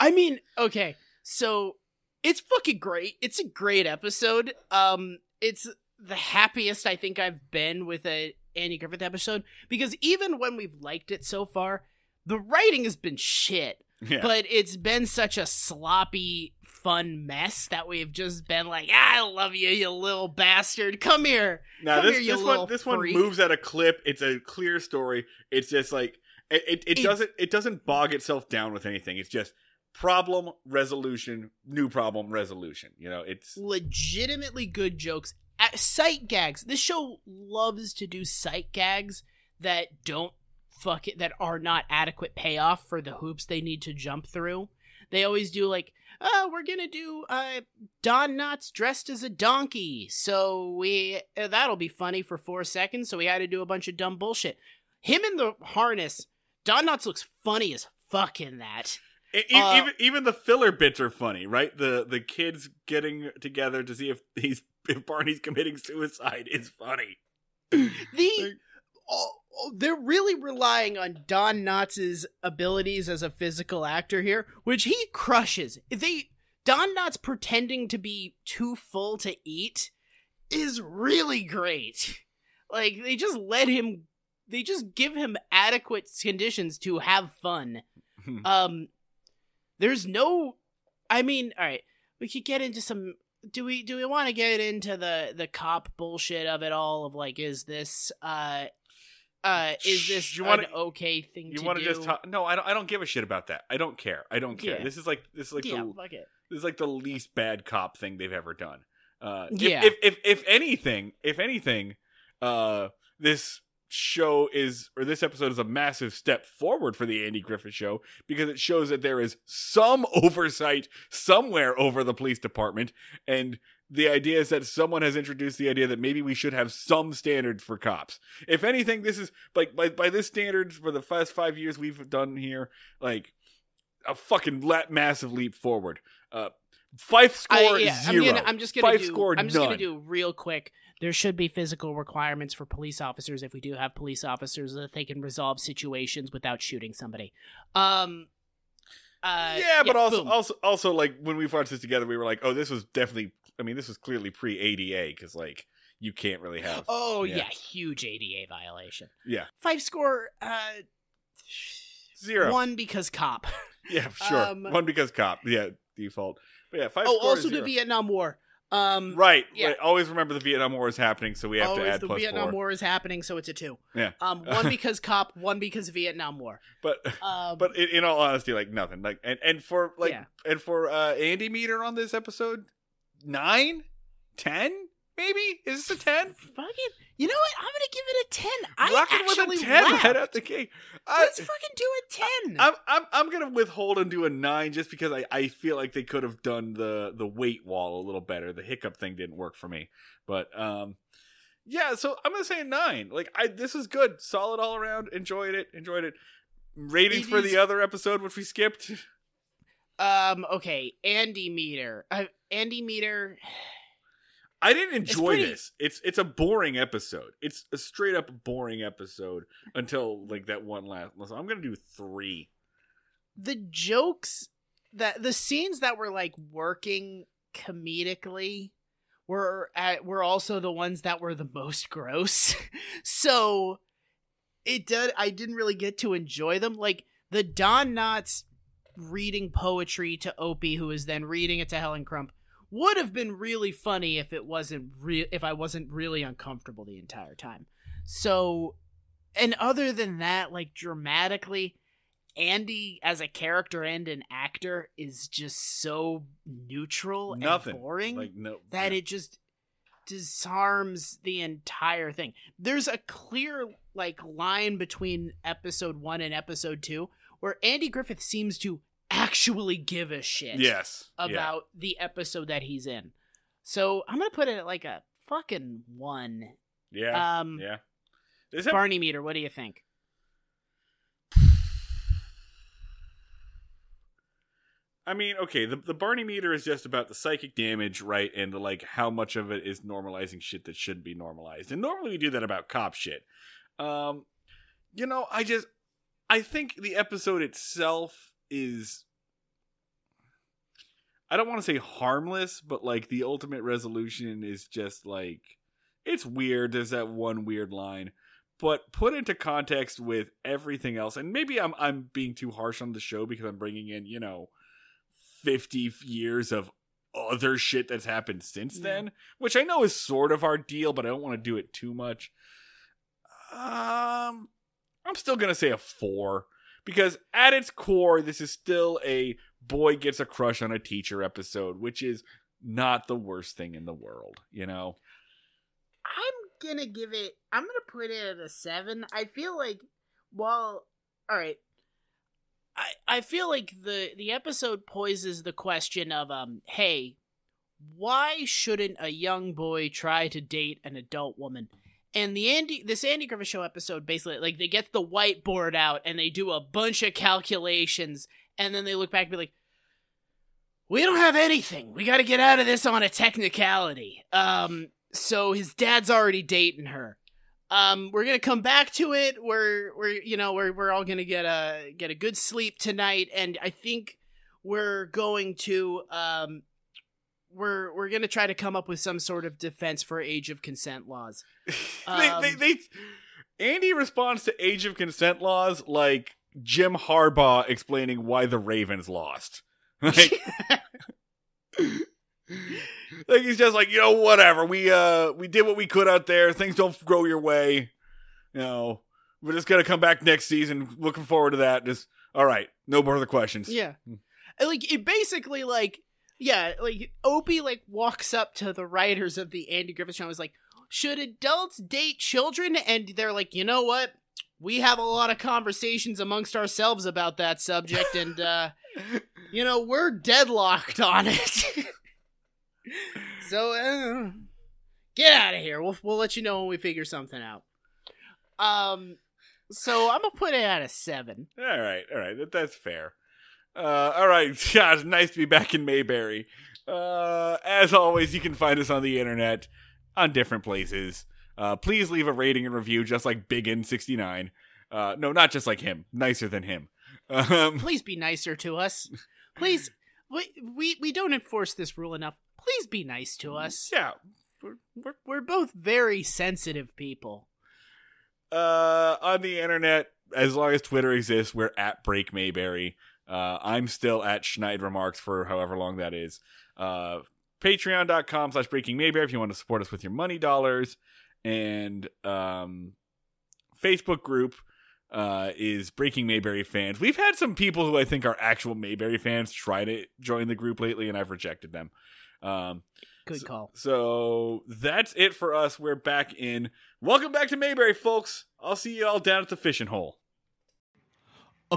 I mean, okay, so it's fucking great. It's a great episode. Um, it's the happiest I think I've been with a Andy Griffith episode because even when we've liked it so far, the writing has been shit. Yeah. But it's been such a sloppy, fun mess that we've just been like, ah, I love you, you little bastard. Come here. Now Come this here, this one this one freak. moves at a clip. It's a clear story. It's just like It it, it doesn't it doesn't bog itself down with anything. It's just problem resolution, new problem resolution. You know, it's legitimately good jokes. At sight gags. This show loves to do sight gags that don't fuck it that are not adequate payoff for the hoops they need to jump through. They always do like, oh, we're gonna do uh Don Knotts dressed as a donkey, so we uh, that'll be funny for four seconds. So we had to do a bunch of dumb bullshit. Him in the harness, Don Knotts looks funny as fuck in that. E- Uh, even even the filler bits are funny, right? The the kids getting together to see if he's if Barney's committing suicide is funny. The oh, oh, they're really relying on Don Knotts' abilities as a physical actor here, which he crushes. They Don Knotts pretending to be too full to eat is really great. Like they just let him they just give him adequate conditions to have fun. um there's no I mean, all right, we could get into some do we do we want to get into the the cop bullshit of it all of like is this uh uh is this You an wanna- okay thing You to want do? to just talk? No, I don't. I don't give a shit about that. I don't care. I don't care. Yeah. This is like this is like yeah, the fuck it. this is like the least bad cop thing they've ever done. Uh, if- Yeah. If, if if anything, if anything, uh, this show is or this episode is a massive step forward for the Andy Griffith show because it shows that there is some oversight somewhere over the police department and the idea is that someone has introduced the idea that maybe we should have some standards for cops. If anything, this is like by by this standards for the past five years we've done here, like a fucking massive leap forward. Uh, Fife score I, yeah, I'm, 0 gonna, I'm just gonna Five do. scored I'm just gonna do real quick. There should be physical requirements for police officers if we do have police officers that they can resolve situations without shooting somebody. Um. Uh, yeah, but also boom. also also like when we watched this together, we were like, oh, this was definitely. I mean, this was clearly pre ADA because like you can't really have. Oh yeah. yeah. huge ADA violation. Yeah, Five score. Uh, zero. One because cop. Yeah, sure. Um, One because cop. Yeah, default. But yeah, five. oh, also the. Vietnam War. Um, Right, yeah. right. Always remember the Vietnam War is happening, so we have to add the plus Vietnam four. War is happening, so it's a two. Yeah. Um, one because cop, one because Vietnam War. But Um, but in, in all honesty, like nothing. Like and and for like Yeah. and for uh Andy meter on this episode, nine, ten, maybe is this a ten? fucking, you know what? I'm gonna give it a ten. I Rocking actually with a ten laughed. right out the gate. I, Let's fucking do a ten. I'm I'm I'm gonna withhold and do a nine just because I, I feel like they could have done the the weight wall a little better. The hiccup thing didn't work for me, but um, yeah. So I'm gonna say a nine. Like I this is good, solid all around. Enjoyed it, enjoyed it. Ratings for the other episode, which we skipped. um, okay, Andy Meter. Uh, Andy Meter. I didn't enjoy pretty- this. It's it's a boring episode. It's a straight up boring episode until like that one last. So I'm gonna do three. the jokes that the scenes that were like working comedically were at, were also the ones that were the most gross. so it did I didn't really get to enjoy them. Like the Don Knotts reading poetry to Opie, who is then reading it to Helen Crump, would have been really funny if it wasn't real if I wasn't really uncomfortable the entire time. So and other than that, like dramatically, Andy as a character and an actor is just so neutral Nothing. and boring Like no that it just disarms the entire thing. There's a clear like line between episode 1 and episode 2 where Andy Griffith seems to actually give a shit yes yeah. about the episode that he's in. So, I'm going to put it at like a fucking 1. yeah Um yeah. This Barney meter, what do you think? I mean, okay, the the Barney meter is just about the psychic damage, right? And the, like how much of it is normalizing shit that shouldn't be normalized. And normally we do that about cop shit. Um, you know, I just I think the episode itself is I don't want to say harmless, but like the ultimate resolution is just like it's weird. There's that one weird line. But put into context with everything else, and maybe I'm I'm being too harsh on the show because I'm bringing in, you know, 50 years of other shit that's happened since Yeah. then, which I know is sort of our deal, but I don't want to do it too much. Um I'm still gonna say a four because at its core, this is still a boy gets a crush on a teacher episode, which is not the worst thing in the world, you know. I'm gonna give it. I'm gonna put it at a seven. I feel like, well, all right. I I feel like the the episode poses the question of um, hey, why shouldn't a young boy try to date an adult woman? And the Andy this Andy Griffith Show episode basically like they get the whiteboard out and they do a bunch of calculations and then they look back and be like, we don't have anything. We got to get out of this on a technicality. Um, so his dad's already dating her. Um, we're gonna come back to it. We're we're you know we're we're all gonna get a get a good sleep tonight, and I think we're going to um we're we're gonna try to come up with some sort of defense for age of consent laws. Um, they, they, Andy responds to age of consent laws like Jim Harbaugh explaining why the Ravens lost. Like, like he's just like, you know, whatever. We uh we did what we could out there. Things don't grow your way. You know, we're just gonna come back next season. Looking forward to that. Just all right. No further questions. Yeah. Like it basically like yeah, like Opie like walks up to the writers of the Andy Griffith show and is like, should adults date children? And they're like, you know what? We have a lot of conversations amongst ourselves about that subject, and uh, you know, we're deadlocked on it. so uh, get out of here. We'll we'll let you know when we figure something out. Um so I'm gonna put it at a seven. All right, all right, that, that's fair. Uh, all right, it's nice to be back in Mayberry. Uh, as always, you can find us on the internet on different places. Uh, please leave a rating and review, just like Big Biggin69. Uh, no, not just like him, nicer than him. Um, please be nicer to us. Please, we we, we don't enforce this rule enough. Please be nice to us. yeah, we're, we're We're both very sensitive people. uh, on the internet, as long as Twitter exists, we're at Break Mayberry. Uh, I'm still at Schneid Remarks for however long that is. Uh, Patreon.com slash Breaking Mayberry if you want to support us with your money dollars. And um, Facebook group uh, is Breaking Mayberry fans. We've had some people who I think are actual Mayberry fans try to join the group lately, and I've rejected them. Um, Good call. so that's it for us. We're back in. Welcome back to Mayberry, folks. I'll see you all down at the fishing hole. A